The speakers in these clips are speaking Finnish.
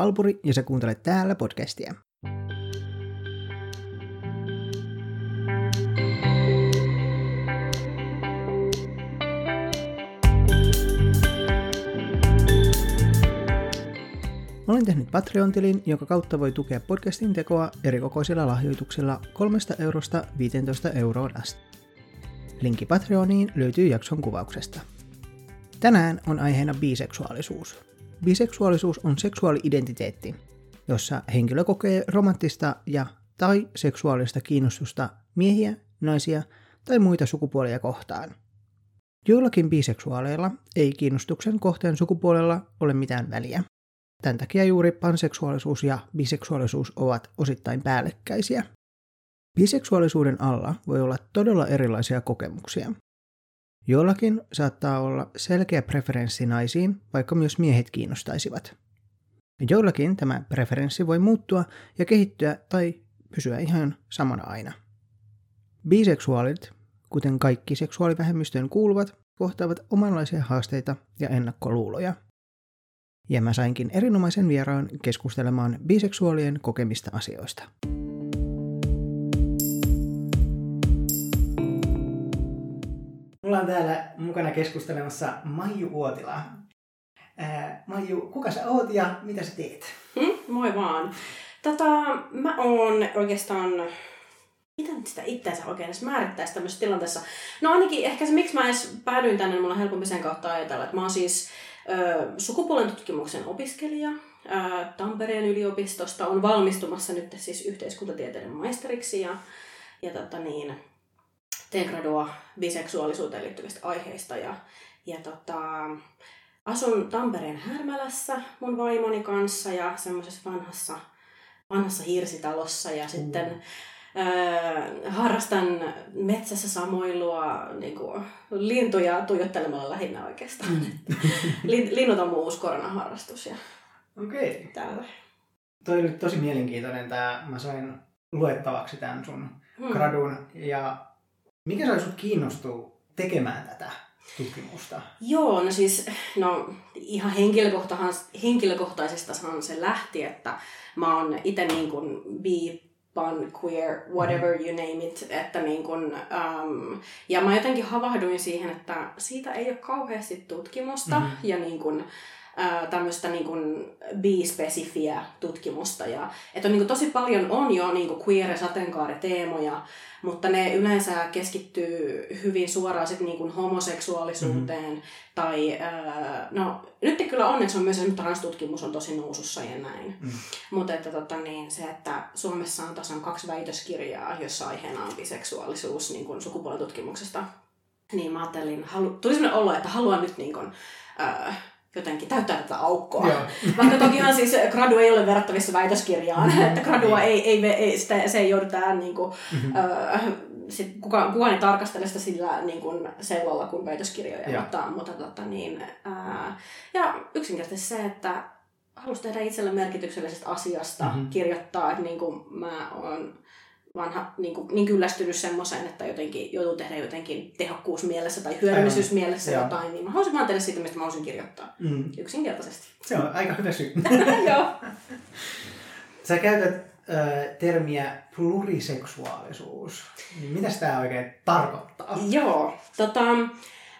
Alpuri ja sä kuuntelet täällä podcastia. Olen tehnyt Patreon-tilin, jonka kautta voi tukea podcastin tekoa erikokoisilla lahjoituksilla 3 eurosta 15 euroon asti. Linkki Patreoniin löytyy jakson kuvauksesta. Tänään on aiheena biseksuaalisuus. Biseksuaalisuus on seksuaali-identiteetti, jossa henkilö kokee romanttista ja tai seksuaalista kiinnostusta miehiä, naisia tai muita sukupuolia kohtaan. Joillakin biseksuaaleilla ei kiinnostuksen kohteen sukupuolella ole mitään väliä. Tämän takia juuri panseksuaalisuus ja biseksuaalisuus ovat osittain päällekkäisiä. Biseksuaalisuuden alla voi olla todella erilaisia kokemuksia. Joillakin saattaa olla selkeä preferenssi naisiin, vaikka myös miehet kiinnostaisivat. Joillakin tämä preferenssi voi muuttua ja kehittyä tai pysyä ihan samana aina. Biseksuaalit, kuten kaikki seksuaalivähemmistöön kuuluvat, kohtaavat omanlaisia haasteita ja ennakkoluuloja – ja mä sainkin erinomaisen vieraan keskustelemaan biseksuaalien kokemista asioista. Mulla on täällä mukana keskustelemassa Maiju Uotila. Ää, Maiju, kuka sä oot ja mitä sä teet? Hmm, moi vaan. Tota, mä oon oikeastaan miten sitä itseänsä oikein edes määrittäisi tämmöisessä tilanteessa? No ainakin ehkä se, miksi mä edes päädyin tänne, niin mulla on helpompi sen kautta ajatella, että mä oon siis sukupuolen tutkimuksen opiskelija Tampereen yliopistosta. On valmistumassa nyt siis yhteiskuntatieteiden maisteriksi ja, ja tota niin, teen gradua biseksuaalisuuteen liittyvistä aiheista. Ja, ja tota, asun Tampereen Härmälässä mun vaimoni kanssa ja semmoisessa vanhassa, vanhassa hirsitalossa. Ja mm. sitten Öö, harrastan metsässä samoilua niin kuin, lintuja tuijottelemalla lähinnä oikeastaan. Mm. Linnut on mun uusi koronaharrastus. Ja Okei. Okay. Täällä. Toi oli tosi mielenkiintoinen tämä. Mä sain luettavaksi tämän sun hmm. gradun. Ja mikä sai sut kiinnostua tekemään tätä tutkimusta? Joo, no siis no, ihan henkilökohtaisestahan se lähti, että mä oon itse niin kuin bi pan, queer, whatever you name it. Että niin kun, um, ja mä jotenkin havahduin siihen, että siitä ei ole kauheasti tutkimusta mm-hmm. ja niin kun, tämmöistä niin kun bi-spesifiä tutkimusta. Ja, että on, niin kun, tosi paljon on jo niin queer- ja sateenkaariteemoja, mutta ne yleensä keskittyy hyvin suoraan sit niin kuin homoseksuaalisuuteen. Mm-hmm. Tai, ää, no nyt kyllä onneksi on myös esimerkiksi transtutkimus on tosi nousussa ja näin. Mm. Mutta että tota, niin, se, että Suomessa on tasan kaksi väitöskirjaa, jossa aiheena on biseksuaalisuus niin kuin sukupuolen tutkimuksesta. Niin mä ajattelin, halu, tuli sellainen olo, että haluan nyt niin kuin, ää, jotenkin täyttää tätä aukkoa. Joo. Vaikka tokihan siis gradu ei ole verrattavissa väitöskirjaan, mm-hmm. että gradua ei, ei, ei sitä, se ei joudu tähän niin kuin, mm-hmm. ö, sit kukaan, kukaan ei tarkastele sitä sillä niin kuin seulolla kuin väitöskirjoja, mutta, mutta tota, niin, ää, ja yksinkertaisesti se, että halusi tehdä itselle merkityksellisestä asiasta, mm-hmm. kirjoittaa, että niin kuin mä oon vanha niin, kuin, niin kyllästynyt semmoiseen, että jotenkin joutuu tehdä jotenkin tehokkuusmielessä tai hyödyllisyysmielessä Aivan. jotain, niin mä haluaisin vaan tehdä siitä, mistä mä haluaisin kirjoittaa. Mm. Yksinkertaisesti. Se on aika hyvä syy. Joo. Sä käytät äh, termiä pluriseksuaalisuus. Niin mitä tämä oikein tarkoittaa? Joo. Tota,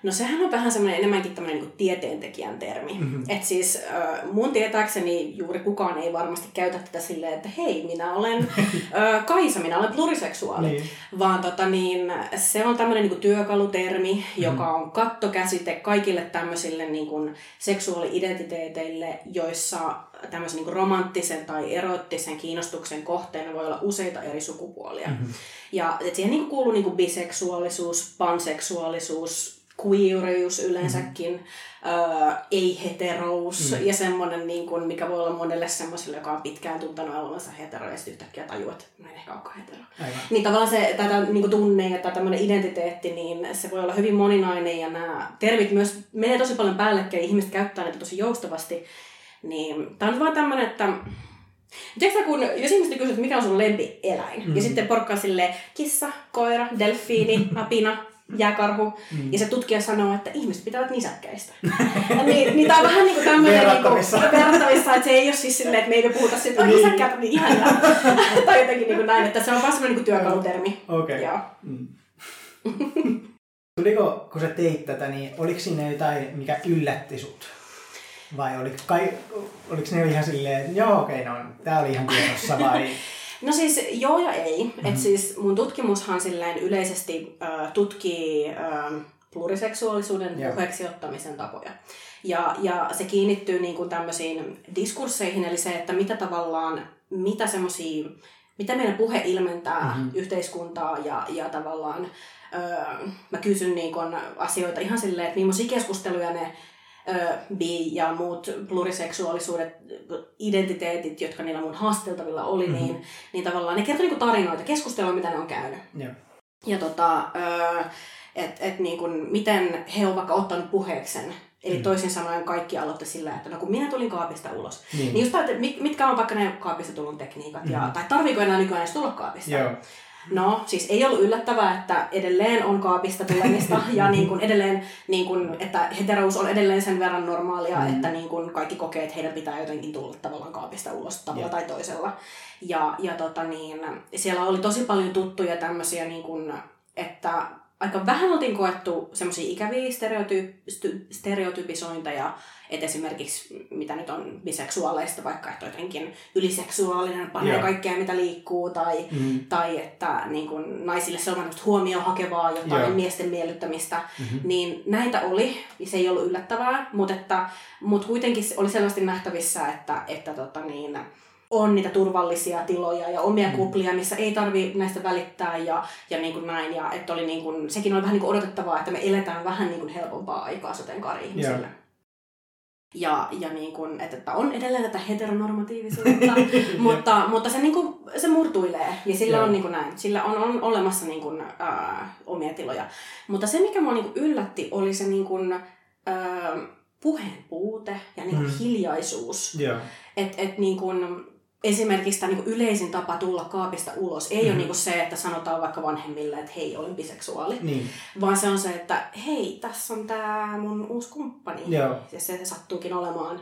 No sehän on vähän semmoinen enemmänkin tämmöinen niin tieteentekijän termi. Mm-hmm. Että siis äh, mun tietääkseni juuri kukaan ei varmasti käytä tätä silleen, että hei, minä olen äh, Kaisa, minä olen pluriseksuaali. Niin. Vaan tota, niin, se on tämmöinen niin työkalutermi, mm-hmm. joka on kattokäsite kaikille tämmöisille niin kuin, seksuaali-identiteeteille, joissa tämmöisen niin kuin romanttisen tai erottisen kiinnostuksen kohteena voi olla useita eri sukupuolia. Mm-hmm. Ja et siihen niin kuuluu niin kuin biseksuaalisuus, panseksuaalisuus, queerius yleensäkin, mm. öö, ei-heterous mm. ja semmoinen, niin kuin, mikä voi olla monelle semmoiselle, joka on pitkään tuntenut olevansa hetero ja sitten yhtäkkiä tajuu, että mä en ehkä olekaan hetero. Aivan. Niin tavallaan se tätä niin kuin tunne ja tämmöinen identiteetti, niin se voi olla hyvin moninainen ja nämä termit myös menee tosi paljon päällekkäin, ihmiset käyttää niitä tosi joustavasti. Niin tämä on vaan tämmöinen, että Tiedätkö kun, jos ihmiset kysyvät, mikä on sun lempieläin, mm-hmm. ja sitten porkkaa sille kissa, koira, delfiini, apina, jääkarhu. Mm. Ja se tutkija sanoo, että ihmiset pitävät nisäkkäistä. niin, niin tämä on vähän niin kuin tämmöinen verrattavissa. Niin kuin, verrattavissa, että se ei ole siis silleen, että me ei puhuta siitä, että niin. nisäkkäät on niin ihanaa. tai jotenkin niin kuin näin, että se on vaan semmoinen niin työkalutermi. Okei. Okay. Mm. Tuliko, kun sä teit tätä, niin oliko siinä jotain, mikä yllätti sut? Vai oliko, kai, oliko ne ihan silleen, että joo okei, okay, no tää oli ihan tiedossa vai? No siis joo ja ei. Mm-hmm. Et siis mun tutkimushan silleen yleisesti äh, tutkii äh, pluriseksuaalisuuden yeah. puheeksi ottamisen tapoja. Ja, ja se kiinnittyy niin kuin tämmöisiin diskursseihin, eli se, että mitä tavallaan, mitä semmoisia, mitä meidän puhe ilmentää mm-hmm. yhteiskuntaa ja, ja tavallaan öö, mä kysyn niin kun asioita ihan silleen, että millaisia keskusteluja ne bi- ja muut pluriseksuaalisuudet, identiteetit, jotka niillä mun haasteltavilla oli, mm-hmm. niin, niin tavallaan ne kertoo niinku tarinoita, keskustelua, mitä ne on käynyt. Yeah. Ja tota, että et niin kun, miten he on vaikka ottanut puheeksen Eli mm. toisin sanoen kaikki aloitti sillä, että no kun minä tulin kaapista ulos, niin, niin just että mitkä on vaikka ne kaapista tulun tekniikat, mm. ja, tai tarviiko enää nykyään edes tulla kaapista? Joo. No, siis ei ollut yllättävää, että edelleen on kaapista tulemista ja niin kuin edelleen, niin kuin, että heterous on edelleen sen verran normaalia, mm. että niin kuin kaikki kokee, että heidän pitää jotenkin tulla tavallaan kaapista ulos tavalla yeah. tai toisella. Ja, ja tota niin, siellä oli tosi paljon tuttuja tämmöisiä, niin kuin, että aika vähän oltiin koettu semmoisia ikäviä stereotyp- stereotypisointeja, että esimerkiksi mitä nyt on biseksuaaleista, vaikka että jotenkin yliseksuaalinen panee yeah. kaikkea mitä liikkuu, tai, mm. tai että niin kun, naisille se on huomioon hakevaa jotain yeah. miesten miellyttämistä, mm-hmm. niin näitä oli, se ei ollut yllättävää, mutta, että, mutta kuitenkin oli selvästi nähtävissä, että, että tota niin, on niitä turvallisia tiloja ja omia mm. kuplia, missä ei tarvi näistä välittää ja, ja niin kuin näin. Ja että oli niin kuin, sekin oli vähän niin kuin odotettavaa, että me eletään vähän niin kuin helpompaa aikaa sateenkaari-ihmisille. Yeah. Ja, ja niin kuin, että, että on edelleen tätä heteronormatiivisuutta, mutta, mutta se, niin kuin, se murtuilee ja sillä on niin kuin näin, sillä on, on olemassa niin kuin, ää, omia tiloja. Mutta se, mikä mua niin kuin yllätti, oli se niin kuin, ää, puheen puute ja niin kuin mm. hiljaisuus. Yeah. Että et, niin kuin, esimerkiksi tämä niin yleisin tapa tulla kaapista ulos ei mm-hmm. ole niin se, että sanotaan vaikka vanhemmille, että hei, olen biseksuaali. Niin. Vaan se on se, että hei, tässä on tämä mun uusi kumppani. Joo. Ja se sattuukin olemaan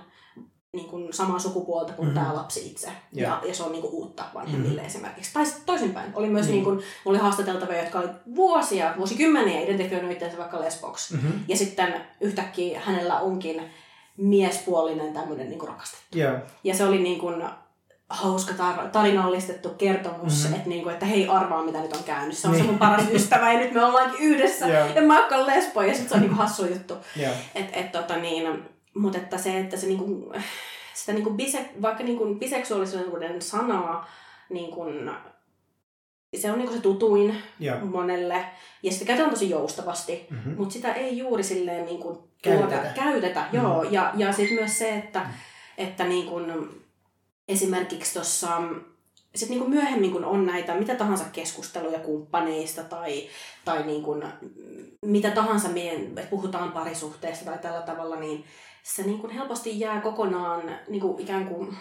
niin kuin samaa sukupuolta kuin mm-hmm. tämä lapsi itse. Ja, ja se on niin kuin uutta vanhemmille mm-hmm. esimerkiksi. Tai toisinpäin. Oli myös, niin. Niin kuin, oli haastateltavia, jotka oli vuosia, vuosikymmeniä identifioinut itseänsä vaikka lesboksi. Mm-hmm. Ja sitten yhtäkkiä hänellä onkin miespuolinen tämmöinen niin rakastettu. Yeah. Ja se oli niin kuin, hauska tar- tarinallistettu kertomus, mm-hmm. että, niinku, että hei arvaa mitä nyt on käynyt. Se on niin. se mun paras ystävä ja nyt me ollaankin yhdessä. yeah. Ja mä oon lesbo ja sit se on niinku hassu juttu. Yeah. Et, et, tota niin, mutta että se, että se niinku, sitä niinku bise, vaikka niinku biseksuaalisuuden sanaa niinku, se on niinku se tutuin yeah. monelle. Ja sitä käytetään tosi joustavasti, mm-hmm. mutta sitä ei juuri silleen niinku käytetä. Tuota, käytetä mm-hmm. joo. Ja, ja sitten myös se, että, mm-hmm. että niinku, esimerkiksi tuossa sitten niin kuin myöhemmin, kun on näitä mitä tahansa keskusteluja kumppaneista tai, tai niin kuin, mitä tahansa, meidän, puhutaan parisuhteesta tai tällä tavalla, niin se niin kuin helposti jää kokonaan niin kuin ikään kuin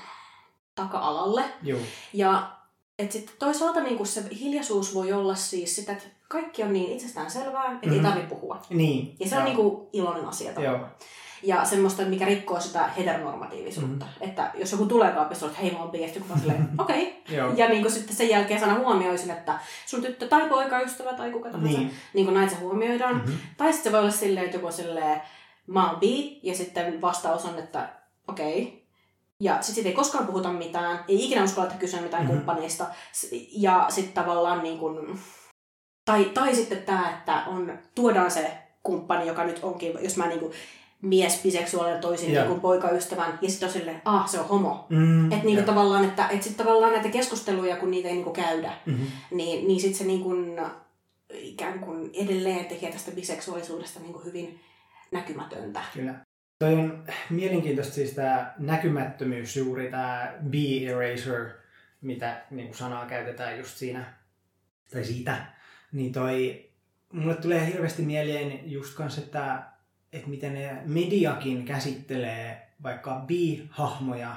taka-alalle. Joo. Ja et sit toisaalta niin kuin se hiljaisuus voi olla siis sitä, että kaikki on niin itsestään selvää, että mm-hmm. ei tarvitse puhua. Niin. Ja se Joo. on niin kuin iloinen asia tavallaan ja semmoista, mikä rikkoo sitä heteronormatiivisuutta. Mm. Että jos joku tulee kaapista, että hei mä oon biesti, kun mä silleen, okei. Okay. ja niin sitten sen jälkeen sana huomioisin, että sun tyttö tai poikaystävä tai kuka tahansa, niin, niin kuin näitä se huomioidaan. Mm-hmm. Tai sitten se voi olla silleen, että joku silleen, mä oon bi, ja sitten vastaus on, että okei. Okay. Ja sitten sit ei koskaan puhuta mitään, ei ikinä uskalla kysyä mitään mm-hmm. kumppaneista. Ja sitten tavallaan niin kuin, tai, tai sitten tämä, että on, tuodaan se kumppani, joka nyt onkin, jos mä niin kuin mies biseksuaalinen toisin yeah. niin poikaystävän, ja sitten on silleen, ah, se on homo. Mm, että niin tavallaan, että et sit tavallaan näitä keskusteluja, kun niitä ei niin käydä, mm-hmm. niin, niin sitten se niin kuin, ikään kuin edelleen tekee tästä biseksuaalisuudesta niin hyvin näkymätöntä. Kyllä. Toi on mielenkiintoista siis tämä näkymättömyys, juuri tämä be-eraser, mitä niin kuin sanaa käytetään just siinä, tai siitä. Niin toi, mulle tulee hirveästi mieleen just kanssa, että että miten ne mediakin käsittelee vaikka bi-hahmoja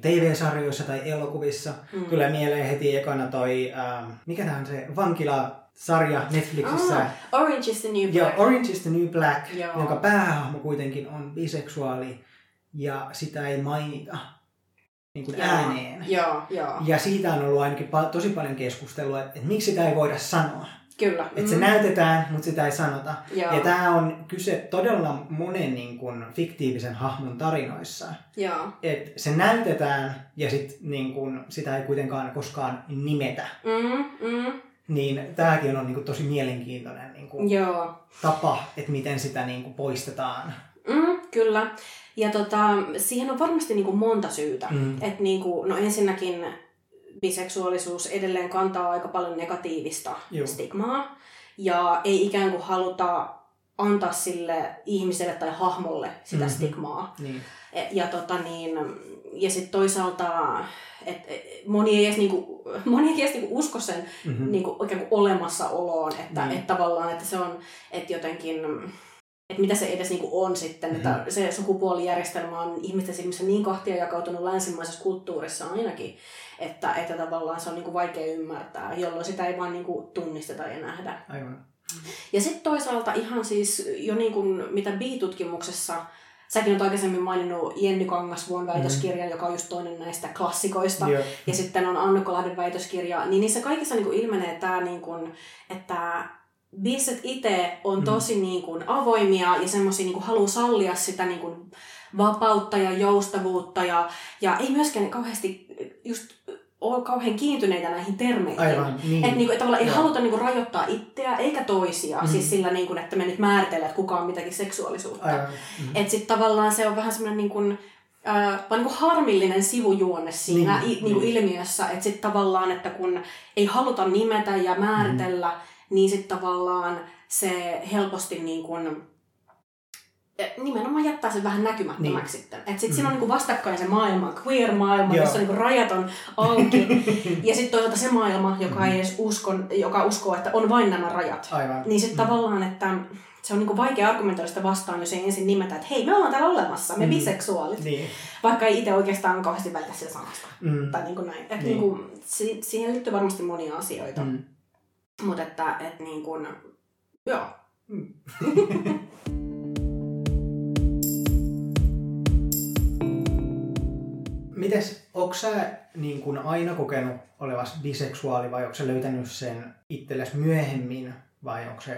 TV-sarjoissa tai elokuvissa. Mm. Tulee mieleen heti ekana toi, ähm, mikä tämä on se vankila sarja Netflixissä. Ah, Orange is the New Black. Orange is the New Black, Joo. jonka päähahmo kuitenkin on biseksuaali ja sitä ei mainita niin kuin Joo. ääneen. Joo, joo. Ja siitä on ollut ainakin pa- tosi paljon keskustelua, että, että miksi sitä ei voida sanoa. Kyllä. Että se näytetään, mutta sitä ei sanota. Joo. Ja tämä on kyse todella monen niin kuin, fiktiivisen hahmon tarinoissa. Joo. Että se näytetään ja sit, niin kuin, sitä ei kuitenkaan koskaan nimetä. Mm, mm, Niin tämäkin on niin kuin, tosi mielenkiintoinen niin kuin, joo. tapa, että miten sitä niin kuin, poistetaan. Mm, kyllä. Ja tota, siihen on varmasti niinku monta syytä. Mm. Et niinku, no ensinnäkin biseksuaalisuus edelleen kantaa aika paljon negatiivista Joo. stigmaa. Ja ei ikään kuin haluta antaa sille ihmiselle tai hahmolle sitä Mhm. stigmaa. Niin. E- Ja, tota niin, ja sitten toisaalta, et, et, moni ei edes, niinku, moni ei edes niinku usko sen Mm-hmm. niin kuin, oikein kuin olemassaoloon, että, Niin. että tavallaan, että se on, että jotenkin, että mitä se edes niin kuin on sitten, että Mhm. se sukupuolijärjestelmä on ihmisten silmissä niin kahtia jakautunut länsimaisessa kulttuurissa ainakin, että, että tavallaan se on niin kuin vaikea ymmärtää, jolloin sitä ei vaan niin kuin tunnisteta ja nähdä. Aivan. Ja sitten toisaalta ihan siis jo niin kuin, mitä B-tutkimuksessa, säkin olet aikaisemmin maininnut Jenny Kangasvuon väitöskirjan, joka on just toinen näistä klassikoista, Joo. ja sitten on Annukka Lahden väitöskirja, niin niissä kaikissa niin kuin ilmenee tämä, niin kuin, että biiset itse on Mm. tosi niin kuin, avoimia ja semmoisia niin haluaa sallia sitä niin kuin, vapautta ja joustavuutta ja, ja ei myöskään kauheasti just ole kauhean kiintyneitä näihin termeihin. Aivan. Niin. Että niinku, et tavallaan ei Joo. haluta niinku rajoittaa itseä eikä toisia, Mm. siis sillä, niinku, että me nyt määritellään, että kuka on mitäkin seksuaalisuutta. Aivan. Mm. Että sitten tavallaan se on vähän semmoinen niin kuin, äh, vaan niin kuin harmillinen sivujuonne siinä Niin, i, niin kuin niin. ilmiössä, että sitten tavallaan, että kun ei haluta nimetä ja määritellä, Mm. niin sitten tavallaan se helposti niin kuin, nimenomaan jättää sen vähän näkymättömäksi Niin. sitten. Että sitten Mm. siinä on niin kuin vastakkain se maailma, queer-maailma, Joo. jossa niin kuin rajat on auki. ja sitten toisaalta se maailma, joka ei edes usko, joka uskoo, että on vain nämä rajat. Aivan. Niin sitten Mm. tavallaan, että se on niinku vaikea argumentoida sitä vastaan, jos ei ensin nimetä, että hei, me ollaan täällä olemassa, me Mm. biseksuaalit. Niin. Vaikka ei itse oikeastaan kauheasti välitä sitä sanasta. Mm. Tai niinku näin. Et Niin. niinku, si- siihen liittyy varmasti monia asioita. Mm. Mutta että et niinku, joo. Mm. Mites, onko sä niin kun aina kokenut olevas biseksuaali vai onko sä löytänyt sen itsellesi myöhemmin vai onko se,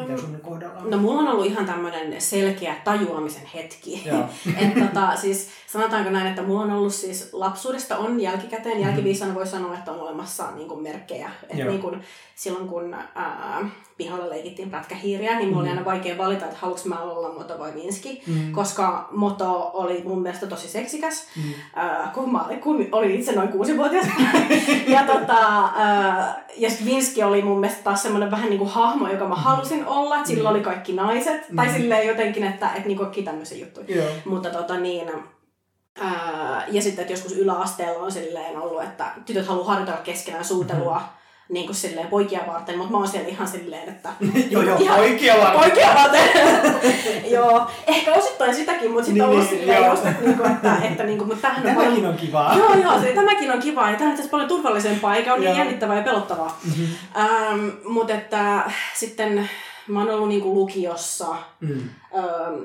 mitä Um, sun kohdalla on? no mulla on ollut ihan tämmöinen selkeä tajuamisen hetki. Et tota, siis sanotaanko näin, että mulla on ollut siis lapsuudesta on jälkikäteen, Mhm. jälkiviisana voi sanoa, että on olemassa niin kuin, merkkejä. Et Joo. niin kuin, silloin kun ää, pihalla leikittiin pätkähiiriä, niin mulla oli Mhm. aina vaikea valita, että haluanko mä olla Moto vai Vinski. Mm. Koska Moto oli mun mielestä tosi seksikäs, Mm. ää, kun mä olin, kun olin itse noin kuusivuotias. ja tota, ää, ja sit Vinski oli mun mielestä taas semmoinen vähän niin kuin hahmo, joka mä halusin olla. Et Sillä Mm. oli kaikki naiset. Tai Mm. silleen jotenkin, että et niinku kaikki tämmöisiä juttuja. Joo. Mutta tota niin, ää, ja sitten, että joskus yläasteella on silleen ollut, että tytöt haluaa harjoitella keskenään suutelua Mhm. Niin kuin silleen poikia varten, mutta mä oon siellä ihan silleen, että joo, joo, Ihan- oikealla. poikia varten. joo, ehkä osittain sitäkin, mutta sitten Niin, on niin, silleen joo. just, että, niinku, että, että niinku, mutta tämähän on Tämäkin paljon... on kivaa. Joo, joo, se, tämäkin on kivaa ja tämä on paljon turvallisempaa eikä ole niin jännittävää ja pelottavaa. Mhm. Ähm, mutta että sitten mä oon ollut niinku lukiossa Mm. Öö,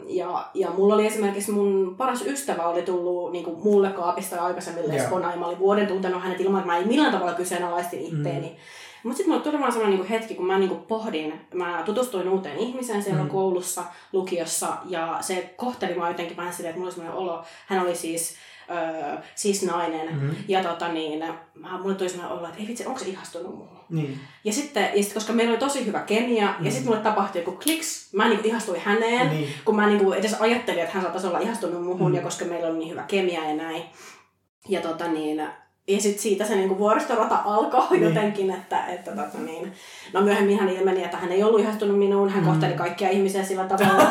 ja, ja mulla oli esimerkiksi mun paras ystävä oli tullut niin kuin, mulle kaapista aikaisemmin lesbona ja mä olin vuoden tuntenut hänet ilman, että mä en millään tavalla kyseenalaistin itteeni. Mm. Mutta sitten mulla tuli vaan sellainen niin hetki, kun mä niin kuin, pohdin, mä tutustuin uuteen ihmiseen siellä Mm. koulussa, lukiossa ja se kohteli mua jotenkin vähän silleen, että mulla oli sellainen olo, hän oli siis Öö, siis nainen. Mhm. Ja tota niin, mä, mulle tuli sellainen olo, että ei vitsi, onko se ihastunut muuhun? Niin. Ja sitten, ja sitten koska meillä oli tosi hyvä kemia, Mm. ja sitten mulle tapahtui joku kliks, mä niinku ihastuin häneen, Niin. kun mä niinku edes ajattelin, että hän saattaisi olla ihastunut muhun, Mm. ja koska meillä oli niin hyvä kemia ja näin. Ja tota niin, ja sitten siitä se niinku vuoristorata alkoi Niin. jotenkin, että, että tota niin, no myöhemmin hän ilmeni, että hän ei ollut ihastunut minuun, hän Mm. kohteli kaikkia ihmisiä sillä tavalla,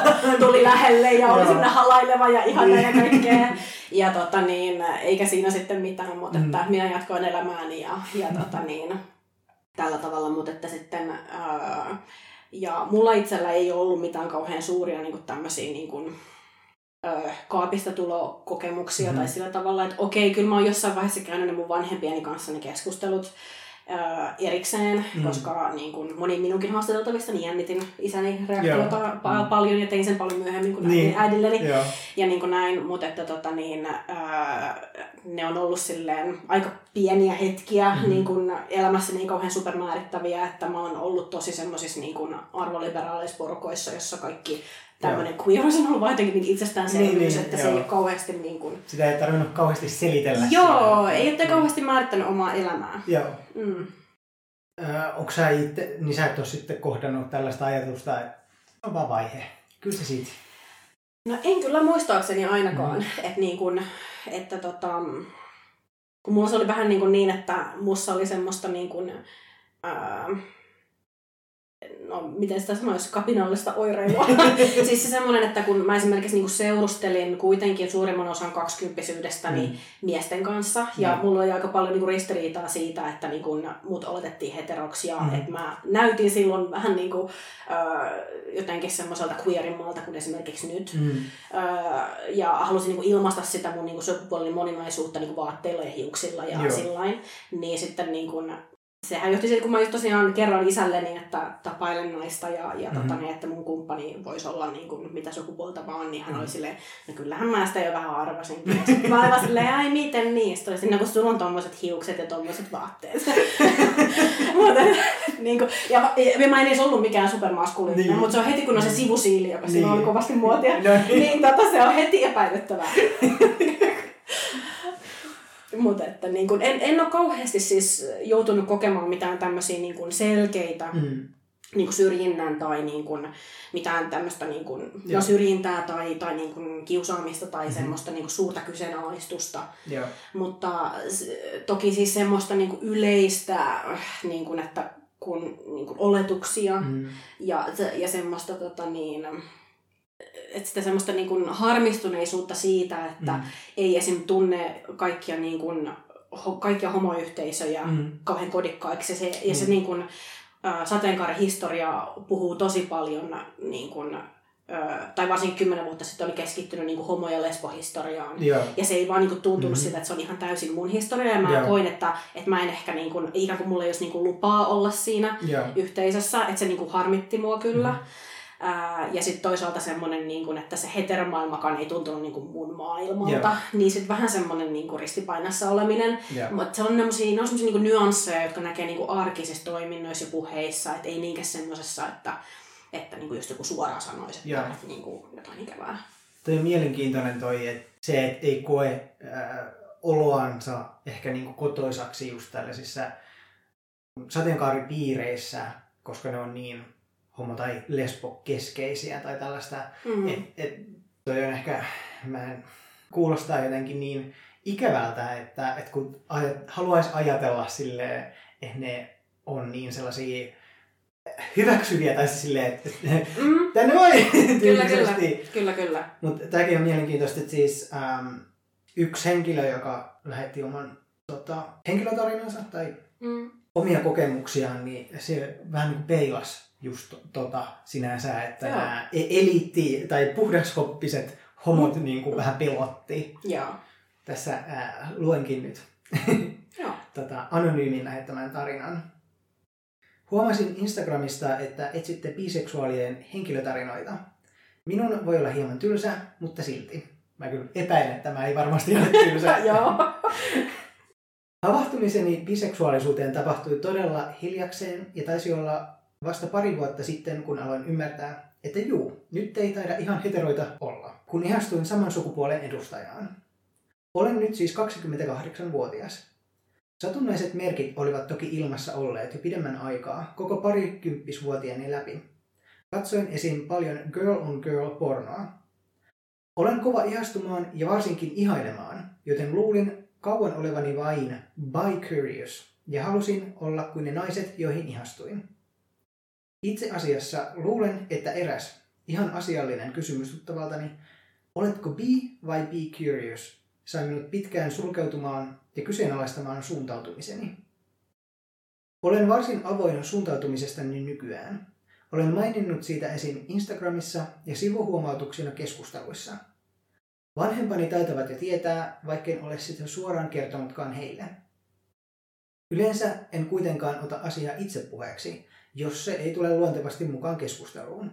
tuli lähelle ja oli semmoinen halaileva ja ihana ja Niin. kaikkea. Ja tota niin, eikä siinä sitten mitään, mutta Mm. että minä jatkoin elämääni ja, ja tota niin, tällä tavalla, mutta että sitten, ää, ja mulla itsellä ei ollut mitään kauhean suuria niin kuin tämmöisiä niin kuin, kaapista tulokokemuksia Mhm. tai sillä tavalla, että okei, kyllä mä oon jossain vaiheessa käynyt ne mun vanhempieni kanssa ne keskustelut, erikseen, mm. koska niin kuin moni minunkin haastateltavista niin jännitin isäni reaktiota pa- mm. paljon ja tein sen paljon myöhemmin kuin niin. äidilleni. Joo. Ja niin kuin näin, mutta että tota, niin, ää, ne on ollut silleen aika pieniä hetkiä mm. niin kuin elämässä niin kauhean supermäärittäviä, että mä oon ollut tosi semmoisissa niin kuin arvoliberaaleissa porukoissa, jossa kaikki tämmöinen queerus on ollut vaan jotenkin niin itsestäänselvyys, niin, niin, että joo. se ei ole kauheasti niin kuin... Sitä ei tarvinnut kauheasti selitellä. Joo, sitä. ei ole kauheasti määrittänyt omaa elämää. Joo. Mm. Äh, onko sä itse, niin sä et ole sitten kohdannut tällaista ajatusta, että on vaan vaihe. Kyllä se siitä. No en kyllä muistaakseni ainakaan, mm. että niin kun, että tota, kun mulla se oli vähän niin, kuin niin että mussa oli semmoista niin kuin, ää, no miten sitä sanoisi, kapinallista oireilua. siis se semmoinen, että kun mä esimerkiksi niinku seurustelin kuitenkin suurimman osan kaksikymppisyydestäni mm. miesten kanssa, ja mm. mulla oli aika paljon niinku ristiriitaa siitä, että niinku mut oletettiin heteroksi, ja mm. että mä näytin silloin vähän niinku, äh, jotenkin semmoiselta queerimmalta kuin esimerkiksi nyt. Mm. Äh, ja halusin niinku ilmaista sitä mun niinku sukupuolinen moninaisuutta niinku vaatteilla ja hiuksilla ja sillain. Niin sitten niinku, sehän johti siihen, kun mä tosiaan kerron isälleni, että tapailen naista ja, ja mm-hmm. tota, niin, että mun kumppani voisi olla niin kuin, mitä sukupuolta vaan, niin hän mm-hmm. oli silleen, no kyllähän mä sitä jo vähän arvasinkin. Ja mä olin silleen, ai miten niin? Sitten olisin, no kun sulla on tommoset hiukset ja tommoset vaatteet. mutta, niin kuin, ja, ja, mä en edes ollut mikään supermaskuliininen, niin. mutta se on heti kun on se sivusiili, joka niin. silloin oli kovasti muotia, no, niin, niin tota, se on heti epäilyttävää. Mutta että niin kun, en, en ole kauheasti siis joutunut kokemaan mitään tämmöisiä niin kun selkeitä mm. niin kun syrjinnän tai niin kun, mitään tämmöistä niin kun, no, syrjintää tai, tai niin kun, kiusaamista tai mm-hmm. semmoista niin kun, suurta kyseenalaistusta. Joo. Mutta toki siis semmoista niin kun, yleistä, niin kun, että kun, niin kun, oletuksia mm. ja, ja semmoista tota, niin, että sitä semmoista niin kuin harmistuneisuutta siitä, että mm. ei esim. tunne kaikkia, niin kuin, ho, kaikkia homoyhteisöjä mm. kauhean kodikkaiksi. Ja se, mm. ja se mm. niin kuin, sateenkaarihistoria puhuu tosi paljon, niin kuin, tai varsinkin kymmenen vuotta sitten oli keskittynyt niin kuin homo- ja lesbohistoriaan. Yeah. Ja se ei vaan niin kuin, tuntunut mm-hmm. siltä, että se on ihan täysin mun historia. Ja mä yeah. koin, että, että mä en ehkä, niin kuin, ikään kuin mulla ei olisi niin kuin, lupaa olla siinä yeah. yhteisössä. Että se niin kuin, harmitti mua kyllä. Mm-hmm. Ää, ja sitten toisaalta semmoinen, niin kun, että se heteromaailmakaan ei tuntunut niin kuin mun maailmalta. Yeah. Niin sitten vähän semmoinen niin kuin ristipainassa oleminen. Yeah. Mutta se on semmoisia, ne on semmoisia niin nyansseja, jotka näkee niin kuin arkisissa toiminnoissa ja puheissa. Että ei niinkään semmoisessa, että, että niin kuin just joku suoraan sanoisi, että, yeah. että niin kuin jotain ikävää. Toi on mielenkiintoinen toi, että se, että ei koe äh, oloansa ehkä niin kuin kotoisaksi just tällaisissa sateenkaaripiireissä, koska ne on niin homo- tai lesbo-keskeisiä tai tällaista. Mm. Et, et, toi on ehkä, mä en, kuulostaa jotenkin niin ikävältä, että, että kun ajat, haluaisi ajatella silleen, että ne on niin sellaisia hyväksyviä tai siis silleen, että mm. tänne voi kyllä, kyllä, kyllä, kyllä. Mutta tämäkin on mielenkiintoista, että siis ähm, yksi henkilö, joka lähetti oman tota, henkilötarinansa tai mm. omia kokemuksiaan, niin se vähän niin kuin peilas just tota sinänsä, että Joo. nämä e- eliitti- tai puhdashoppiset homot mm. niin kuin vähän pelotti. Joo. Tässä ää, luenkin nyt Joo. tota, anonyymin lähettämän tarinan. Huomasin Instagramista, että etsitte biseksuaalien henkilötarinoita. Minun voi olla hieman tylsä, mutta silti. Mä kyllä epäilen, että tämä ei varmasti ole tylsä. Joo. Havahtumiseni biseksuaalisuuteen tapahtui todella hiljakseen ja taisi olla vasta pari vuotta sitten, kun aloin ymmärtää, että juu, nyt ei taida ihan heteroita olla, kun ihastuin saman sukupuolen edustajaan. Olen nyt siis 28-vuotias. Satunnaiset merkit olivat toki ilmassa olleet jo pidemmän aikaa, koko parikymppisvuotiaani läpi. Katsoin esim. paljon girl on girl pornoa. Olen kova ihastumaan ja varsinkin ihailemaan, joten luulin kauan olevani vain bi-curious ja halusin olla kuin ne naiset, joihin ihastuin. Itse asiassa luulen, että eräs ihan asiallinen kysymys tuttavaltani, oletko be vai be curious, sai minut pitkään sulkeutumaan ja kyseenalaistamaan suuntautumiseni. Olen varsin avoin suuntautumisestani nykyään. Olen maininnut siitä esim. Instagramissa ja sivuhuomautuksina keskusteluissa. Vanhempani taitavat jo tietää, vaikken ole sitä suoraan kertonutkaan heille. Yleensä en kuitenkaan ota asiaa itse puheeksi, jos se ei tule luontevasti mukaan keskusteluun.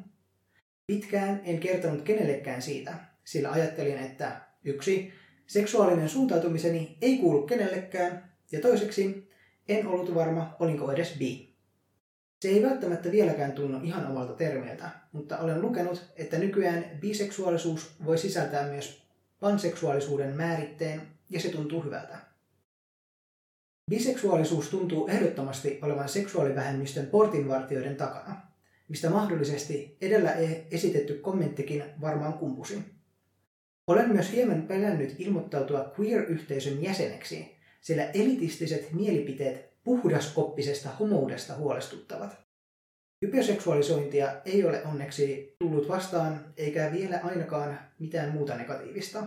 Pitkään en kertonut kenellekään siitä, sillä ajattelin, että yksi, seksuaalinen suuntautumiseni ei kuulu kenellekään, ja toiseksi, en ollut varma, olinko edes bi. Se ei välttämättä vieläkään tunnu ihan omalta termiltä, mutta olen lukenut, että nykyään biseksuaalisuus voi sisältää myös panseksuaalisuuden määritteen, ja se tuntuu hyvältä. Biseksuaalisuus tuntuu ehdottomasti olevan seksuaalivähemmistön portinvartijoiden takana, mistä mahdollisesti edellä e- esitetty kommenttikin varmaan kumpusi. Olen myös hieman pelännyt ilmoittautua queer-yhteisön jäseneksi, sillä elitistiset mielipiteet puhdasoppisesta homoudesta huolestuttavat. Hyperseksuaalisointia ei ole onneksi tullut vastaan, eikä vielä ainakaan mitään muuta negatiivista.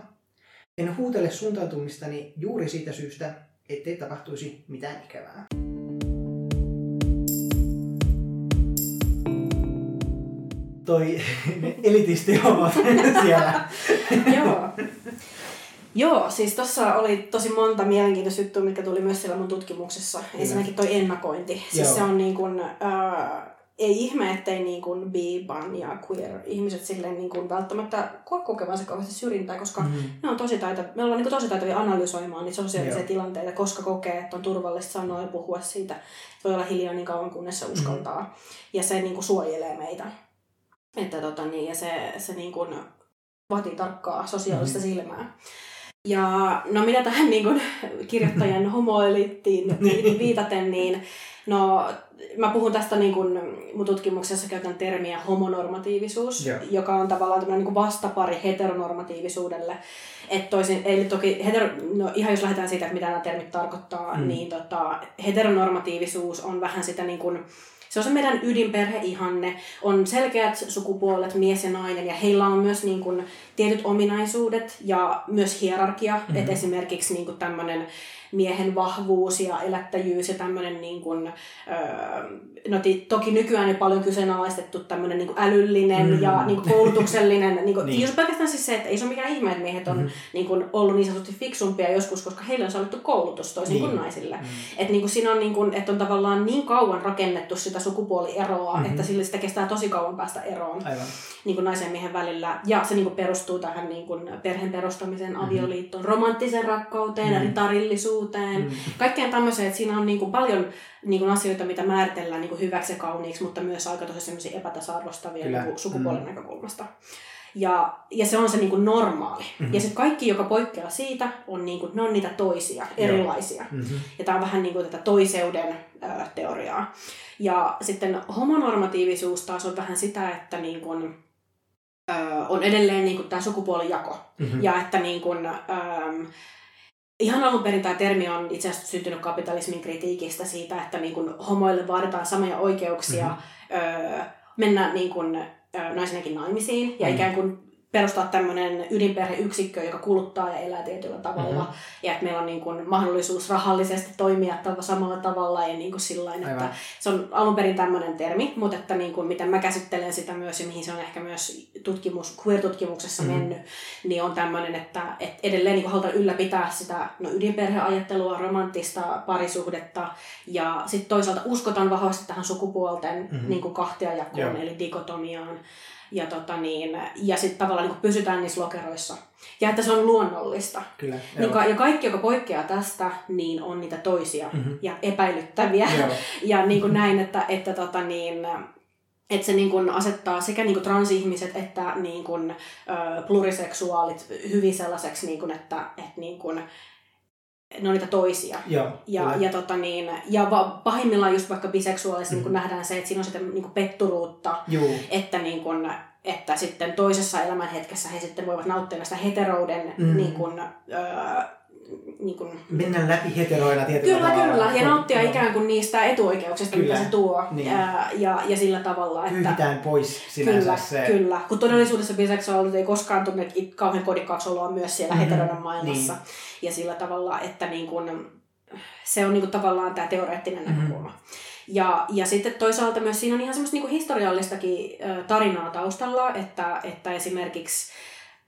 En huutele suuntautumistani juuri siitä syystä, ettei tapahtuisi mitään ikävää. Toi elitisti ovat siellä. Joo. Joo, siis tuossa oli tosi monta mielenkiintoista juttua, mitkä tuli myös siellä mun tutkimuksessa. Ensinnäkin toi ennakointi. Siis Joo. se on niin kuin, äh, ei ihme, ettei niin kuin bi, ban ja queer ihmiset silleen niin kuin välttämättä koe kokevansa kauheasti syrjintää, koska mm. ne on tosi taita, me ollaan niin kuin tosi taitavia analysoimaan niitä sosiaalisia Joo. tilanteita, koska kokee, että on turvallista sanoa ja puhua siitä. Voi olla hiljaa niin kauan, kunnes se uskaltaa. Mm. Ja se niin kuin suojelee meitä. Että tota niin, ja se, se niin kuin vaatii tarkkaa sosiaalista mm. silmää. Ja no mitä tähän niin kuin, kirjoittajan homoelittiin viitaten, niin no mä puhun tästä niin kuin, mun tutkimuksessa käytän termiä homonormatiivisuus, yeah. joka on tavallaan tämmöinen niin vastapari heteronormatiivisuudelle. Et toisin, eli toki hetero, no ihan jos lähdetään siitä, että mitä nämä termit tarkoittaa, mm. niin tota, heteronormatiivisuus on vähän sitä niin kuin, se on se meidän ydinperheihanne. On selkeät sukupuolet, mies ja nainen, ja heillä on myös niin kuin, tietyt ominaisuudet ja myös hierarkia. Mm-hmm. Että esimerkiksi niin kuin tämmöinen miehen vahvuus ja elättäjyys ja tämmöinen, niin kuin, öö, no toki nykyään jo paljon kyseenalaistettu tämmöinen niin kuin älyllinen mm. ja niin kuin koulutuksellinen, niin kuin, niin. jos pelkästään siis se, että ei se ole mikään ihme, että miehet on mm. niin kuin, ollut niin sanotusti fiksumpia joskus, koska heillä on sallittu koulutus toisin niin. kuin naisille. Mm. Että niin kuin, siinä on, niin kuin, että on tavallaan niin kauan rakennettu sitä sukupuolieroa, mm-hmm. että sille sitä kestää tosi kauan päästä eroon Aivan. Niin kuin naisen ja miehen välillä. Ja se niin kuin, perustuu tähän niin kuin, perheen perustamiseen, mm-hmm. avioliittoon, romanttiseen rakkauteen, mm-hmm. tarillisuuteen, julkisuuteen, mm. kaikkeen tämmöiseen, että siinä on niin kuin paljon niin kuin asioita, mitä määritellään niin kuin hyväksi ja kauniiksi, mutta myös aika tosi semmoisia epätasa-arvostavia niin sukupuolen mm. näkökulmasta. Ja, ja se on se niin kuin normaali. Mm-hmm. Ja sitten kaikki, joka poikkeaa siitä, on, niin kuin, ne on niitä toisia, erilaisia. Mm-hmm. Ja tämä on vähän niin kuin tätä toiseuden ö, teoriaa. Ja sitten homonormatiivisuus taas on vähän sitä, että niin kuin, ö, on edelleen niin kuin tämä sukupuolijako. Mm-hmm. Ja että niin kuin, ö, Ihan alun perin tämä termi on itse asiassa syntynyt kapitalismin kritiikistä siitä, että niin kuin homoille vaaditaan samoja oikeuksia mm-hmm. öö, mennä niin kuin, öö, naisenakin naimisiin ja mm-hmm. ikään kuin perustaa tämmöinen ydinperheyksikkö, joka kuluttaa ja elää tietyllä tavalla. Mm-hmm. Ja että meillä on niin kuin mahdollisuus rahallisesti toimia samalla tavalla ja niin kuin sillain, että se on alun perin tämmöinen termi, mutta että niin kuin miten mä käsittelen sitä myös ja mihin se on ehkä myös tutkimus, queer-tutkimuksessa mm-hmm. mennyt, niin on tämmöinen, että, että edelleen niin halutaan ylläpitää sitä no, ydinperheajattelua, romanttista parisuhdetta ja sitten toisaalta uskotaan vahvasti tähän sukupuolten mm-hmm. niin kuin kahtiajakoon, eli dikotomiaan ja, tota niin, ja sitten tavallaan niin pysytään niissä lokeroissa. Ja että se on luonnollista. Kyllä, niin ka- ja kaikki, joka poikkeaa tästä, niin on niitä toisia mm-hmm. ja epäilyttäviä. ja niin kuin näin, että, että tota niin, että se niin kuin asettaa sekä niin kuin transihmiset että niin kuin, ö, pluriseksuaalit hyvin sellaiseksi, niin kuin, että, että niin kuin, ne on niitä toisia. Joo, ja, ja, tota niin, ja va, pahimmillaan just vaikka biseksuaalissa mm. niin nähdään se, että siinä on sitä niin petturuutta, Juu. että, niin kuin, että sitten toisessa elämänhetkessä he sitten voivat nauttia näistä heterouden mm. niin kuin, öö, niin kuin... Mennä läpi heteroina tietyllä Kyllä, tavalla. kyllä. Ja nauttia no. ikään kuin niistä etuoikeuksista, kyllä. mitä se tuo. Niin. Ja, ja, ja sillä tavalla, että... Pyyhitään pois sinänsä kyllä, se... Kyllä, kun todellisuudessa biseksuaalisuus ei koskaan tunne kauhean kodikkaaksi oloa myös siellä mm-hmm. heteroiden maailmassa. Niin. Ja sillä tavalla, että niin kuin, se on niin kuin tavallaan tämä teoreettinen mm-hmm. näkökulma. Ja, ja sitten toisaalta myös siinä on ihan semmoista niin historiallistakin tarinaa taustalla, että, että esimerkiksi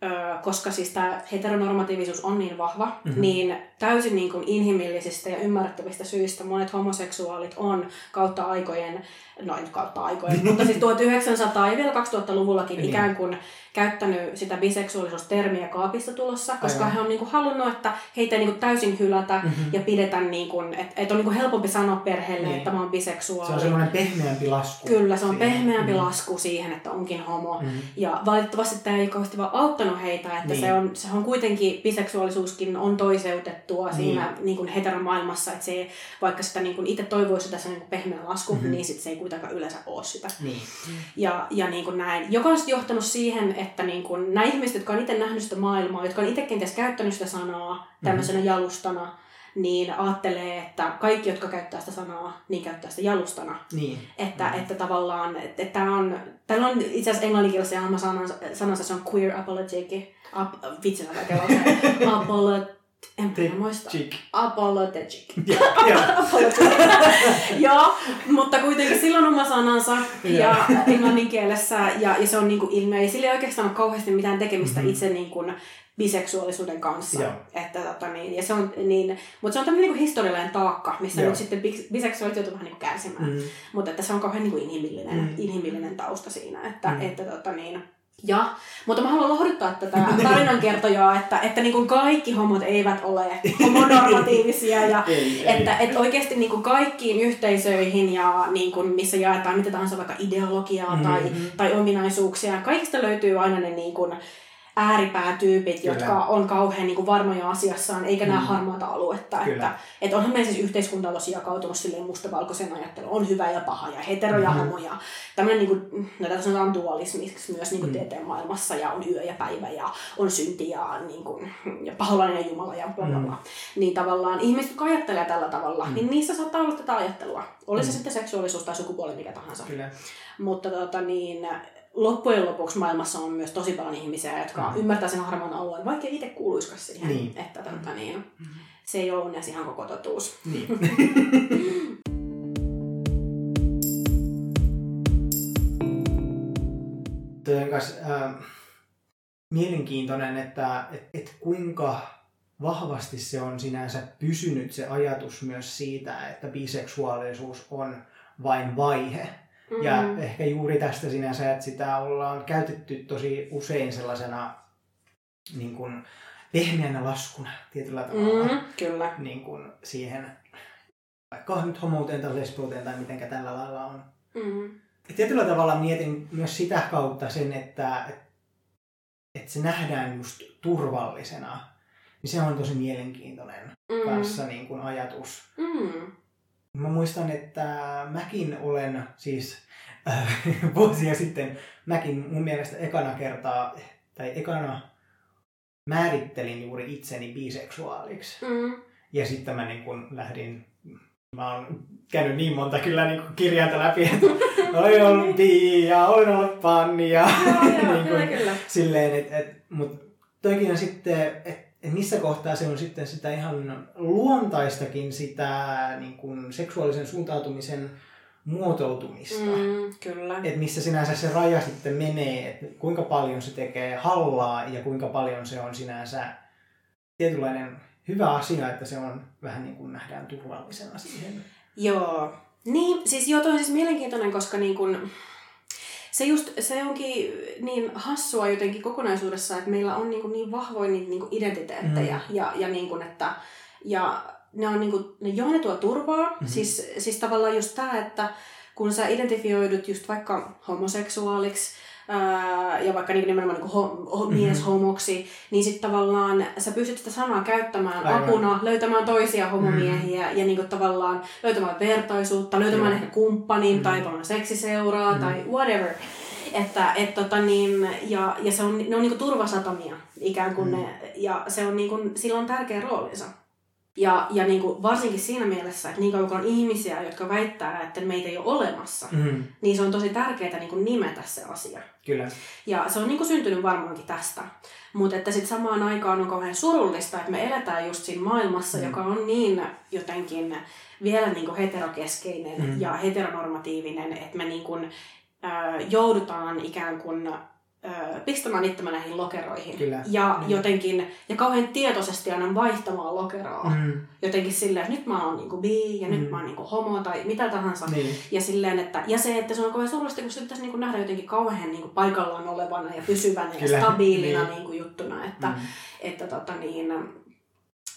Öö, koska siis tämä heteronormatiivisuus on niin vahva, mm-hmm. niin täysin niin kuin inhimillisistä ja ymmärrettävistä syistä monet homoseksuaalit on kautta aikojen, no ei kautta aikojen, mutta siis 1900 ja vielä 2000-luvullakin niin. ikään kuin käyttänyt sitä biseksuaalisuustermiä kaapista tulossa, koska Aivan. he on niinku halunnut, että heitä ei niinku täysin hylätä mm-hmm. ja pidetä, niinku, että et on niinku helpompi sanoa perheelle, niin. että mä oon biseksuaali. Se on semmoinen pehmeämpi lasku. Kyllä, se on siihen. pehmeämpi mm-hmm. lasku siihen, että onkin homo. Mm-hmm. Ja valitettavasti tämä ei kauheasti vaan auttanut heitä, että niin. se, on, se on kuitenkin, biseksuaalisuuskin on toiseutettua niin. siinä niinku heteromaailmassa, että se, vaikka sitä niinku itse toivoisi tässä niinku pehmeä lasku, mm-hmm. niin sit se ei kuitenkaan yleensä ole sitä. Niin. Ja, ja niinku näin, joka on johtanut siihen, että niin kun, nämä ihmiset, jotka on itse nähnyt sitä maailmaa, jotka on itse kenties käyttänyt sitä sanaa tämmöisenä mm-hmm. jalustana, niin ajattelee, että kaikki, jotka käyttää sitä sanaa, niin käyttää sitä jalustana. Niin. Että, mm-hmm. että tavallaan, että, että on, täällä on itse asiassa englanninkielisessä sanansa, sanansa, se on queer apologetic, ap, vitsi se, apologetic, en tiedä muista. Apologetic. Joo, mutta kuitenkin silloin oma sanansa ja englannin kielessä ja, ja se on niinku ilmiö. Ja sillä ei oikeastaan ole kauheasti mitään tekemistä mm-hmm. itse niinku biseksuaalisuuden kanssa. Joo. Että, tota, niin, ja se on, niin, mutta se on tämmöinen niinku historiallinen taakka, missä nyt sitten biseksuaalit joutuu vähän niinku kärsimään. Mm. Mutta että se on kauhean niinku inhimillinen, mm. inhimillinen tausta siinä. Että, mm. että, tota, niin, ja, mutta mä haluan lohduttaa tätä tarinankertojaa, että, että niin kuin kaikki homot eivät ole homonormatiivisia ja ei, että, ei. että oikeasti niin kuin kaikkiin yhteisöihin ja niin kuin missä jaetaan mitä tahansa vaikka ideologiaa mm-hmm. tai, tai ominaisuuksia, kaikista löytyy aina ne niin kuin, ääripäätyypit, Kyllä. jotka on kauhean niin kuin varmoja asiassaan, eikä mm. näe harmaata aluetta. Että, että onhan meidän siis yhteiskunta tosi jakautunut silleen mustavalkoisen ajattelun. On hyvä ja paha ja hetero ja mm-hmm. homo ja tämmöinen, niin kuin, no tätä sanotaan dualismiksi myös niin kuin mm. tieteen maailmassa ja on yö ja päivä ja on synti ja, niin kuin, ja paholainen ja Jumala ja bla bla bla. Mm. Niin tavallaan ihmiset, jotka ajattelee tällä tavalla, mm. niin niissä saattaa olla tätä ajattelua. Oli se mm. sitten seksuaalisuus tai sukupuoli mikä tahansa. Kyllä. Mutta tota, niin, loppujen lopuksi maailmassa on myös tosi paljon ihmisiä, jotka mm. ymmärtää sen harmaan alueen, vaikka itse kuuluisikaan siihen. Niin. Että tuota, niin, mm. se ei ole edes ihan koko totuus. Niin. Tuo kanssa äh, mielenkiintoinen, että et, et kuinka vahvasti se on sinänsä pysynyt se ajatus myös siitä, että biseksuaalisuus on vain vaihe Mm-hmm. Ja ehkä juuri tästä sinänsä, että sitä ollaan käytetty tosi usein sellaisena niin kuin, pehmeänä laskuna tietyllä tavalla. Mm, kyllä. Niin kuin siihen, vaikka nyt homouteen tai lesbouteen tai mitenkä tällä lailla on. Mm. Tietyllä tavalla mietin myös sitä kautta sen, että, että se nähdään just turvallisena. Niin se on tosi mielenkiintoinen mm. kanssa niin kuin ajatus. Mm. Mä muistan, että mäkin olen siis äh, vuosia sitten, mäkin mun mielestä ekana kertaa, tai ekana määrittelin juuri itseni biseksuaaliksi. Mm. Ja sitten mä niin kun lähdin, mä oon käynyt niin monta kyllä niin kirjainta läpi, että olen ollut bi ja olen ollut panni ja niin kun, kyllä, silleen, että et, mutta toikin on sitten, että missä kohtaa se on sitten sitä ihan luontaistakin sitä niin kuin seksuaalisen suuntautumisen muotoutumista. Mm, kyllä. Että missä sinänsä se raja sitten menee, että kuinka paljon se tekee hallaa ja kuinka paljon se on sinänsä tietynlainen hyvä asia, että se on vähän niin kuin nähdään turvallisena siihen. Joo. Niin, siis joo, toi on siis mielenkiintoinen, koska niin kuin, se, just, se onkin niin hassua jotenkin kokonaisuudessa, että meillä on niin, kuin niin vahvoja niitä niin kuin identiteettejä mm. ja, ja, niin kuin, että, ja ne on niin kuin, ne, joo, ne tuo turvaa. Mm-hmm. Siis, siis tavallaan just tämä, että kun sä identifioidut just vaikka homoseksuaaliksi, ää, ja vaikka niin nimenomaan niin ho, ho, mm-hmm. mieshomoksi, niin sitten tavallaan sä pystyt sitä sanaa käyttämään Aivan. apuna, löytämään toisia homomiehiä mm-hmm. ja niin kuin tavallaan löytämään vertaisuutta, löytämään Joo. ehkä kumppanin mm-hmm. tai paljon seksiseuraa mm-hmm. tai whatever. Että, et tota niin, ja, ja se on, ne on niinku turvasatamia ikään kuin mm. ne, ja se on niinku, sillä on tärkeä roolinsa. Ja, ja niin kuin varsinkin siinä mielessä, että niin kauan kun on ihmisiä, jotka väittää, että meitä ei ole olemassa, mm. niin se on tosi tärkeää niin kuin nimetä se asia. Kyllä. Ja se on niin kuin syntynyt varmaankin tästä. Mutta että sitten samaan aikaan on kauhean surullista, että me eletään just siinä maailmassa, mm. joka on niin jotenkin vielä niin kuin heterokeskeinen mm. ja heteronormatiivinen, että me niin kuin, äh, joudutaan ikään kuin pistämään itsemme näihin lokeroihin. Kyllä. Ja mm. jotenkin, ja kauhean tietoisesti aina vaihtamaan lokeroa. Mm. Jotenkin silleen, että nyt mä oon niinku bi ja mm. nyt mä oon niinku homo tai mitä tahansa. Niin. Ja, silleen, että, ja se, että se on kauhean surullista, kun se pitäisi niinku nähdä jotenkin kauhean niinku paikallaan olevana ja pysyvänä Kyllä. ja stabiilina niin. niinku juttuna. Että, mm. että tota niin,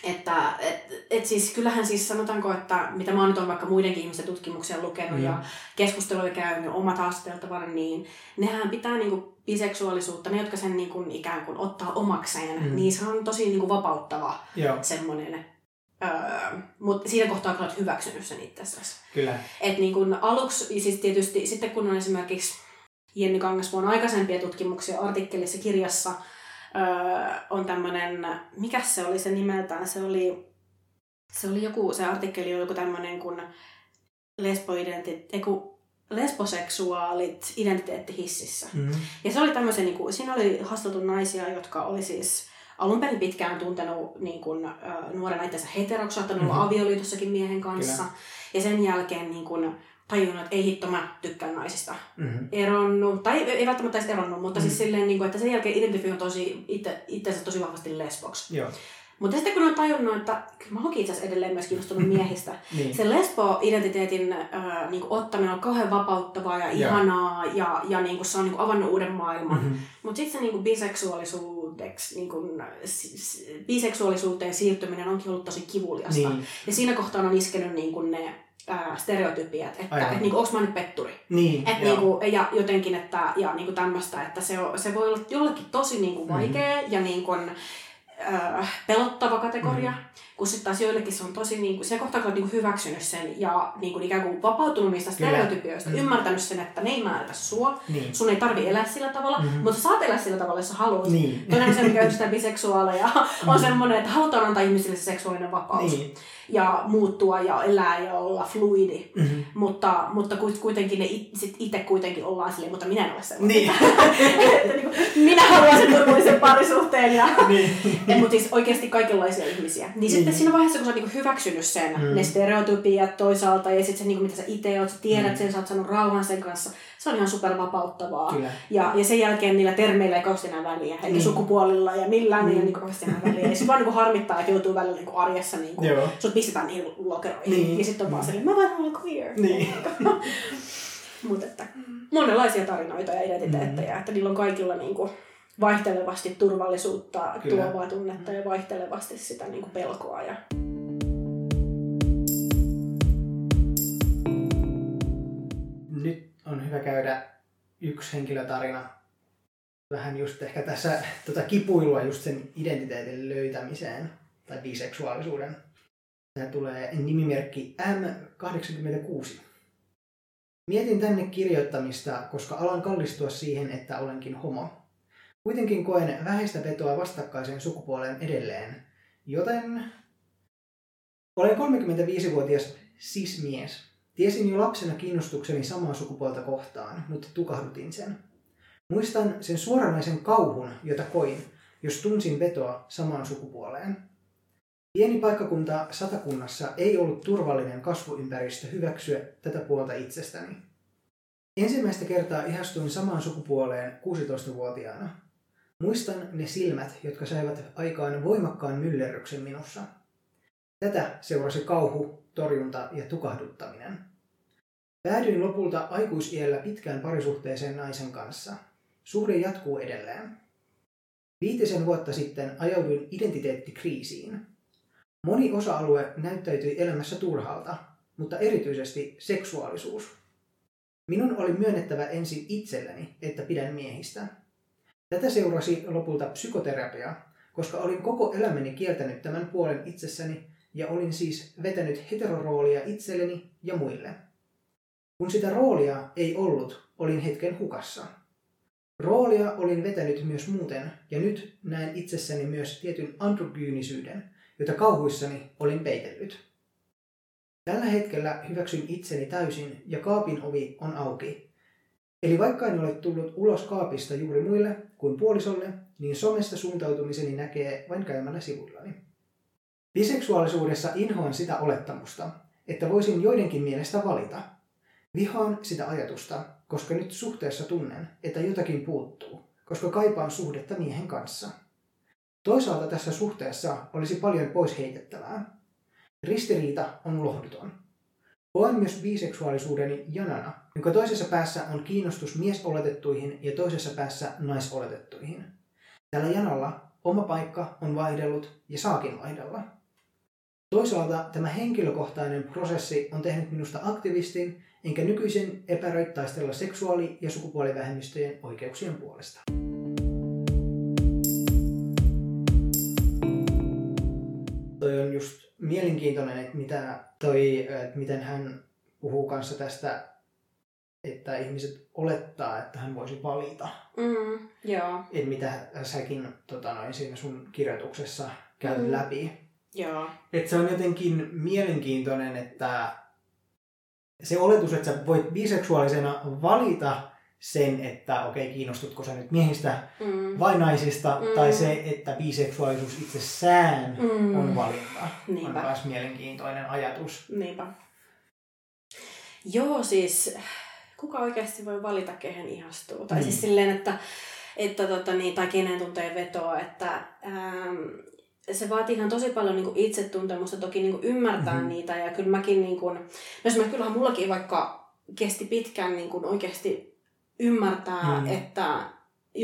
että et, et siis, kyllähän siis sanotaanko, että mitä mä nyt on vaikka muidenkin ihmisten tutkimuksia lukenut mm. ja keskusteluja käynyt omat haasteltavana, niin nehän pitää niinku biseksuaalisuutta, ne jotka sen niinku ikään kuin ottaa omakseen, mm. niin se on tosi niinku vapauttava Joo. semmoinen. Öö, mutta siinä kohtaa olet hyväksynyt sen itsessäsi. Kyllä. Et niin kun aluksi, siis tietysti sitten kun on esimerkiksi Jenni Kangasvuon aikaisempia tutkimuksia artikkelissa kirjassa, öö, on tämmöinen, mikä se oli se nimeltään, se oli, se oli joku, se artikkeli oli joku tämmöinen kuin lesboidentiteetti, lesboseksuaalit identiteettihississä. Mm. Ja se oli tämmöisen, niin kuin, siinä oli haastateltu naisia, jotka oli siis alun perin pitkään tuntenut niin kuin, nuorena itsensä heteroksi, mm-hmm. avioliitossakin miehen kanssa. Kyllä. Ja sen jälkeen niin kuin, tajunnut, että ei hitto, mä tykkään naisista. Mm-hmm. Eronnut, tai ei, ei välttämättä edes eronnut, mutta mm-hmm. siis silleen, niin kuin, että sen jälkeen identifioin tosi, itse, itsensä tosi vahvasti lesboksi. Joo. Mutta sitten kun on tajunnut, että mä oonkin itse asiassa edelleen myös kiinnostunut miehistä, niin. se lesbo-identiteetin äh, niin ottaminen on kauhean vapauttavaa ja ihanaa ja, ja, ja niin se on niin avannut uuden maailman. Mm-hmm. Mutta sitten se niin biseksuaalisuudeksi, niin kuin, biseksuaalisuuteen siirtyminen onkin ollut tosi kivuliasta. Niin. Ja siinä kohtaa on iskenyt niin kuin ne ää, stereotypiat, että et, niinku, onko mä nyt petturi. Niin, et, niinku, ja jotenkin, että ja niinku tämmöistä, että se, se voi olla jollekin tosi niinku, vaikea mm-hmm. ja niinku, äh, pelottava kategoria, mm. Kun sitten taas joillekin se on tosi, niin kuin, se kohtaa kun niin hyväksynyt sen ja niin kuin, ikään kuin vapautunut niistä stereotypioista, mm. ymmärtänyt sen, että ne ei määritä sua, niin. sun ei tarvi elää sillä tavalla, mm. mutta saat elää sillä tavalla, jos sä haluat. Niin. Toinen se, mikä yhdistää biseksuaaleja, on mm. semmoinen, että halutaan antaa ihmisille se seksuaalinen vapaus. Niin ja muuttua ja elää ja olla fluidi. Mm-hmm. Mutta, mutta kuitenkin ne itse kuitenkin ollaan silleen, mutta minä en ole sellainen. Niin. että, niin kuin, minä haluan sen turvallisen parisuhteen. Ja, niin. ja, mutta siis oikeasti kaikenlaisia ihmisiä. Niin, niin. sitten siinä vaiheessa, kun sä oot niin hyväksynyt sen, mm. ne stereotypiat toisaalta ja sitten se, niin kuin, mitä sä itse oot, sä tiedät mm. sen, sä oot saanut rauhan sen kanssa, se on ihan super vapauttavaa. Ja, ja sen jälkeen niillä termeillä ei kauheasti enää väliä, eli mm. sukupuolilla ja millään mm. ei ole niin kauheasti enää väliä. Ja sitten vaan niin harmittaa, että joutuu välillä niin arjessa, niin kuin, sut pistetään niihin lokeroihin. Niin. Ja sitten on vaan silleen, mä vaan olen queer. Niin. Mutta että monenlaisia tarinoita ja identiteettejä, mm. että niillä on kaikilla niin kuin, vaihtelevasti turvallisuutta Kyllä. tuovaa tunnetta ja vaihtelevasti sitä niin kuin pelkoa. Ja... Nyt on hyvä käydä yksi henkilötarina vähän just ehkä tässä tota kipuilua just sen identiteetin löytämiseen tai biseksuaalisuuden Tämä tulee nimimerkki M86. Mietin tänne kirjoittamista, koska alan kallistua siihen, että olenkin homo. Kuitenkin koen vähäistä vetoa vastakkaiseen sukupuoleen edelleen, joten olen 35-vuotias cis-mies. Tiesin jo lapsena kiinnostukseni samaa sukupuolta kohtaan, mutta tukahdutin sen. Muistan sen suoranaisen kauhun, jota koin, jos tunsin vetoa samaan sukupuoleen. Pieni paikkakunta Satakunnassa ei ollut turvallinen kasvuympäristö hyväksyä tätä puolta itsestäni. Ensimmäistä kertaa ihastuin samaan sukupuoleen 16-vuotiaana. Muistan ne silmät, jotka saivat aikaan voimakkaan myllerryksen minussa. Tätä seurasi kauhu, torjunta ja tukahduttaminen. Päädyin lopulta aikuisiellä pitkään parisuhteeseen naisen kanssa. Suhde jatkuu edelleen. Viitisen vuotta sitten ajauduin identiteettikriisiin. Moni osa-alue näyttäytyi elämässä turhalta, mutta erityisesti seksuaalisuus. Minun oli myönnettävä ensin itselleni, että pidän miehistä. Tätä seurasi lopulta psykoterapia, koska olin koko elämäni kieltänyt tämän puolen itsessäni ja olin siis vetänyt heteroroolia itselleni ja muille. Kun sitä roolia ei ollut, olin hetken hukassa. Roolia olin vetänyt myös muuten, ja nyt näen itsessäni myös tietyn androgyynisyyden, jota kauhuissani olin peitellyt. Tällä hetkellä hyväksyn itseni täysin ja kaapin ovi on auki. Eli vaikka en ole tullut ulos kaapista juuri muille kuin puolisolle, niin somesta suuntautumiseni näkee vain käymällä sivuillani. Biseksuaalisuudessa inhoan sitä olettamusta, että voisin joidenkin mielestä valita. Vihaan sitä ajatusta, koska nyt suhteessa tunnen, että jotakin puuttuu, koska kaipaan suhdetta miehen kanssa. Toisaalta tässä suhteessa olisi paljon pois heitettävää. Ristiriita on lohduton. Koen myös biseksuaalisuudeni janana, jonka toisessa päässä on kiinnostus miesoletettuihin ja toisessa päässä naisoletettuihin. Tällä janalla oma paikka on vaihdellut ja saakin vaihdella. Toisaalta tämä henkilökohtainen prosessi on tehnyt minusta aktivistin, enkä nykyisin epäröi taistella seksuaali- ja sukupuolivähemmistöjen oikeuksien puolesta. Toi on just mielenkiintoinen, että, mitä toi, että miten hän puhuu kanssa tästä, että ihmiset olettaa, että hän voisi valita. Mm, joo. Että mitä säkin tota noin, siinä sun kirjoituksessa käyt mm. läpi. Joo. Että se on jotenkin mielenkiintoinen, että se oletus, että sä voit biseksuaalisena valita sen, että okei, okay, kiinnostutko sä nyt miehistä mm. vai naisista, mm. tai se, että biseksuaalisuus itsessään mm. on valinta, Niinpä. on myös mielenkiintoinen ajatus. Niinpä. Joo, siis kuka oikeasti voi valita, kehen ihastuu? Tai siis mm. siis silleen, että, että tota, niin, tai kenen tuntee vetoa, että ähm, se vaatii ihan tosi paljon niin kuin itsetuntemusta toki niin kuin ymmärtää mm-hmm. niitä. Ja kyllä mäkin, niin kuin, no kyllähän mullakin vaikka kesti pitkään niin kuin oikeasti ymmärtää, mm. että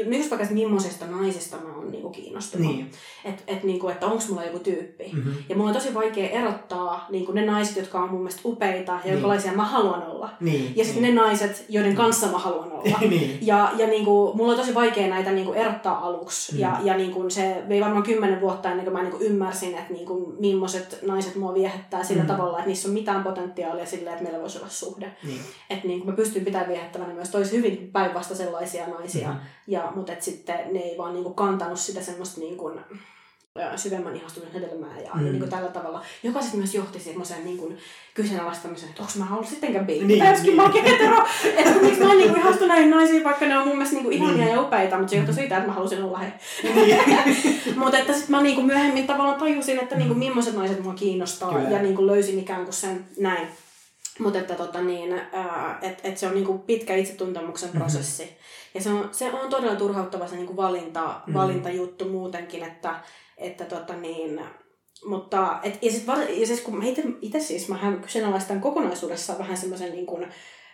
myös vaikka millaisesta naisesta mä oon niinku kiinnostunut. Niin. Et, et niinku, että onko mulla joku tyyppi. Mm-hmm. Ja mulla on tosi vaikea erottaa niinku ne naiset, jotka on mun mielestä upeita ja niin. jonkalaisia mä haluan olla. Niin. Ja sitten niin. ne naiset, joiden niin. kanssa mä haluan olla. niin. Ja, ja niinku, mulla on tosi vaikea näitä niinku erottaa aluksi. Mm. Ja, ja niinku, se vei varmaan kymmenen vuotta ennen kuin mä niinku ymmärsin, että niinku, millaiset naiset mua viehättää sillä mm. tavalla, että niissä on mitään potentiaalia sille, että meillä voisi olla suhde. Niin. Että niinku, mä pystyn pitämään viehättävänä myös toisi hyvin päinvasta sellaisia naisia. Mm. Ja, mutta et sitten ne ei vaan niinku kantanut sitä semmoista niinku, syvemmän ihastumisen hedelmää ja, mm. niin tällä tavalla, joka sitten myös johti semmoiseen niin kuin kyseenalaistamiseen, että onko mä ollut sittenkään biikki, niin, tai joskin niin. mä hetero, että miksi mä oon niin ihastunut näihin naisiin, vaikka ne on mun mielestä niin ihania niin. ja upeita, mutta se johtui siitä, että mä halusin olla he. Niin. mutta että sitten mä niin kuin myöhemmin tavallaan tajusin, että niin kuin, millaiset naiset mua kiinnostaa Kyllä. ja niin kuin löysin ikään kuin sen näin. Mutta että tota niin, ää, et, et se on niinku pitkä itsetuntemuksen mhm. prosessi. Mm-hmm. Ja se on, se on todella turhauttava se niinku valinta, mm-hmm. valintajuttu muutenkin, että, että tota niin, mutta, et, ja, sit, ja siis kun mä itse siis, mähän kyseenalaistan kokonaisuudessaan vähän semmoisen niin kuin,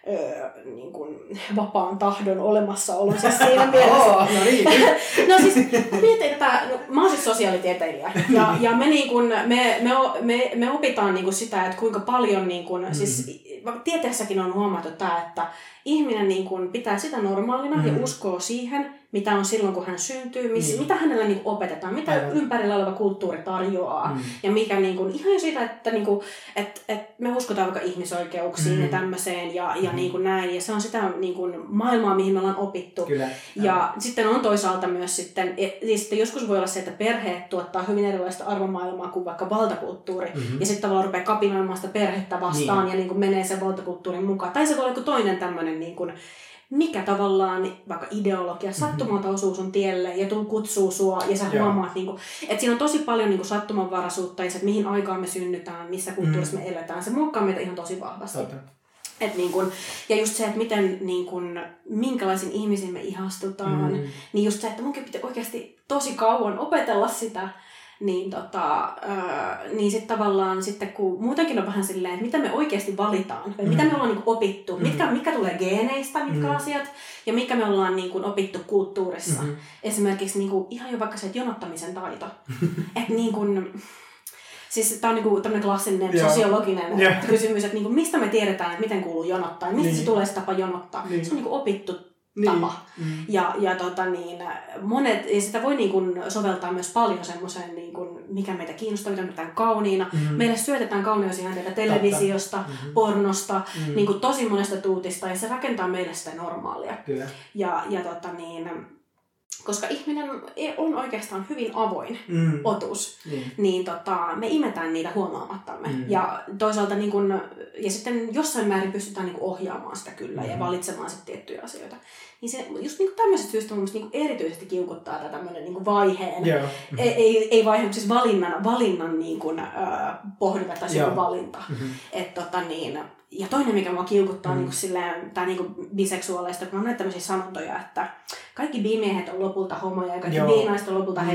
öö, niin kuin vapaan tahdon olemassaolon siis siinä mielessä. oh, no niin. no siis mietin, että no, mä oon siis sosiaalitieteilijä ja, ja me, niin kuin, me, me, me, me opitaan niin kuin sitä, että kuinka paljon niin kuin, mm. siis tieteessäkin on huomattu tämä, että ihminen niin kuin pitää sitä normaalina mm. ja uskoo siihen, mitä on silloin, kun hän syntyy, miss, niin. mitä hänellä niin kuin opetetaan, mitä Aivan. ympärillä oleva kulttuuri tarjoaa. Mm. Ja mikä niin kuin, ihan jo siitä, että niin kuin, et, et me uskotaan vaikka ihmisoikeuksiin mm. ja tämmöiseen ja, ja mm. niin kuin näin. Ja se on sitä niin kuin, maailmaa, mihin me ollaan opittu. Kyllä. Ja Aivan. sitten on toisaalta myös sitten, siis sitten joskus voi olla se, että perheet tuottaa hyvin erilaista arvomaailmaa kuin vaikka valtakulttuuri. Mm-hmm. Ja sitten tavallaan rupeaa kapinoimaan sitä perhettä vastaan niin. ja niin kuin menee sen valtakulttuurin mukaan. Tai se voi olla joku toinen tämmöinen niin kuin, mikä tavallaan vaikka ideologia, mhm. sattumalta osuu sun tielle ja tuu kutsuu sua ja sä Joo. huomaat, niin kuin, että siinä on tosi paljon niin kuin, sattumanvaraisuutta ja se, että mihin aikaan me synnytään, missä kulttuurissa mm. me eletään. Se muokkaa meitä ihan tosi vahvasti. Okay. Et niin kun, ja just se, että miten, niin kun, minkälaisiin ihmisiin me ihastutaan, mm. niin just se, että munkin pitää oikeasti tosi kauan opetella sitä, niin, tota, öö, niin sitten tavallaan sitten kun muutenkin on vähän silleen, että mitä me oikeasti valitaan, mm. mitä me ollaan niin opittu, mm. mitkä, mitkä tulee geeneistä, mitkä mm. asiat, ja mikä me ollaan niin kuin, opittu kulttuurissa. Mm-hmm. Esimerkiksi niin kuin, ihan jo vaikka se jonottamisen taito. että niin kuin, Siis tämä on niinku tämmöinen klassinen yeah. sosiologinen yeah. kysymys, että niinku, mistä me tiedetään, että miten kuuluu jonottaa, ja mistä niin. se tulee se tapa jonottaa. Niin. Se on niinku opittu niin. tapa. Mm. Ja, ja tota niin, monet, ja sitä voi niin kuin soveltaa myös paljon semmoiseen, niin kuin, mikä meitä kiinnostaa, mitä pidetään kauniina. Mm. Meille syötetään kauneusihanteita televisiosta, mm-hmm. pornosta, mm. niin kuin tosi monesta tuutista, ja se rakentaa meille sitä normaalia. Kyllä. Ja, ja tota niin, koska ihminen on oikeastaan hyvin avoin mm. otus, niin, niin tota, me imetään niitä huomaamattamme. Mm. Ja toisaalta niin kun, ja sitten jossain määrin pystytään niin ohjaamaan sitä kyllä mm. ja valitsemaan sitten tiettyjä asioita. Niin se just niin tämmöisestä syystä mun niin erityisesti kiukuttaa tätä tämmöinen niin vaiheen, yeah. ei, ei, ei vaiheen, siis valinnan, valinnan niin kuin, äh, pohdinta tai valinta. Mm-hmm. Et, tota, niin, ja toinen, mikä mua kiukuttaa mm. niin silleen, tai niin biseksuaaleista, kun on näitä tämmöisiä sanontoja, että kaikki bimiehet on lopulta homoja ja kaikki biinaiset on lopulta mm.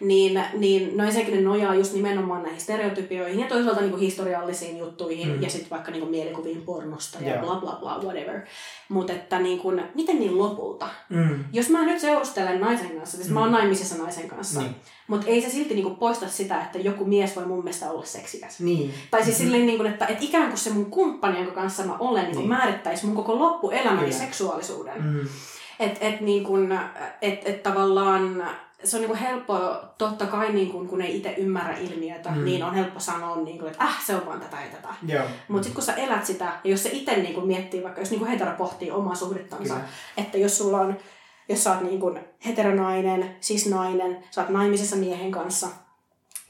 Niin, niin no ensinnäkin ne nojaa just nimenomaan näihin stereotypioihin ja toisaalta niin kuin historiallisiin juttuihin mm. ja sitten vaikka niin kuin mielikuviin pornosta ja yeah. bla bla bla, whatever. Mutta että niin kuin, miten niin lopulta? Mm. Jos mä nyt seurustelen naisen kanssa, siis mm. mä oon naimisissa naisen kanssa, niin. mutta ei se silti niin kuin poista sitä, että joku mies voi mun mielestä olla seksikäs. Niin. Tai siis mm-hmm. silleen, niin kuin, että, että ikään kuin se mun kumppani, jonka kanssa mä olen, niin niin. määrittäisi mun koko loppuelämäni seksuaalisuuden. Mm. Että et, niin et, et tavallaan se on niinku helppo, totta kai niinku, kun ei itse ymmärrä ilmiötä, mm. niin on helppo sanoa, niinku, että äh, se on vaan tätä ja tätä. Mutta sitten kun sä elät sitä, ja jos se itse niinku miettii, vaikka jos niinku hetero pohtii omaa suhdettansa, Kyllä. että jos sulla on, jos sä oot niinku heteronainen, siis nainen, sä oot naimisessa miehen kanssa,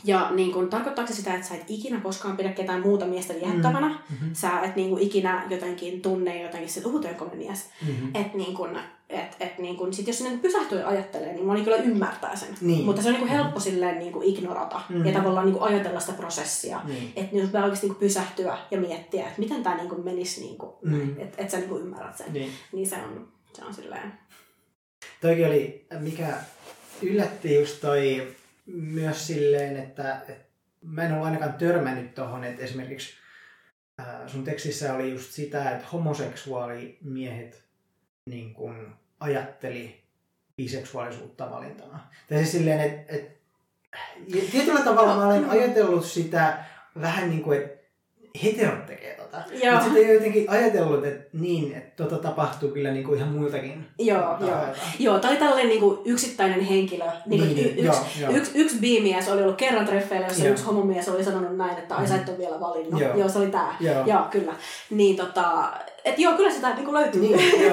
ja niin kun, tarkoittaako se sitä, että sä et ikinä koskaan pidä ketään muuta miestä viettävänä? Mm-hmm. Sä et niin kun, ikinä jotenkin tunne jotenkin se, uhu, mies. Mm-hmm. Että niin kun, et, et, niin kun, sit jos niin pysähtyy ajattelee, niin moni kyllä ymmärtää sen. Niin. Mutta se on niin helppo mm-hmm. silleen niin ignorata mm-hmm. ja tavallaan niin ajatella sitä prosessia. Niin. Että niin pitää oikeasti niin pysähtyä ja miettiä, että miten tämä niin menisi, niin mm-hmm. että et sä niin ymmärrät sen. Niin. niin se on, se on silleen... Toikin oli, mikä yllätti just toi myös silleen, että, että mä en ole ainakaan törmännyt tuohon, että esimerkiksi ää, sun tekstissä oli just sitä, että homoseksuaalimiehet niin kun ajatteli biseksuaalisuutta valintana. Tai siis silleen, että, että tietyllä tavalla mä olen ajatellut sitä vähän niin kuin, että heterot tekee tota. Mutta sitten ei jotenkin ajatellut, että niin, että tota tapahtuu kyllä niinku ihan muiltakin. Joo, joo. joo tai tällainen niinku yksittäinen henkilö. Niinku niin, y- yksi, joo, joo. yksi, yksi biimies oli ollut kerran treffeillä, jossa joo. yksi homomies oli sanonut näin, että ai sä et ole vielä valinnut. Joo, joo se oli tää. Joo, joo kyllä. Niin tota, et joo, kyllä sitä niinku löytyy. Niin,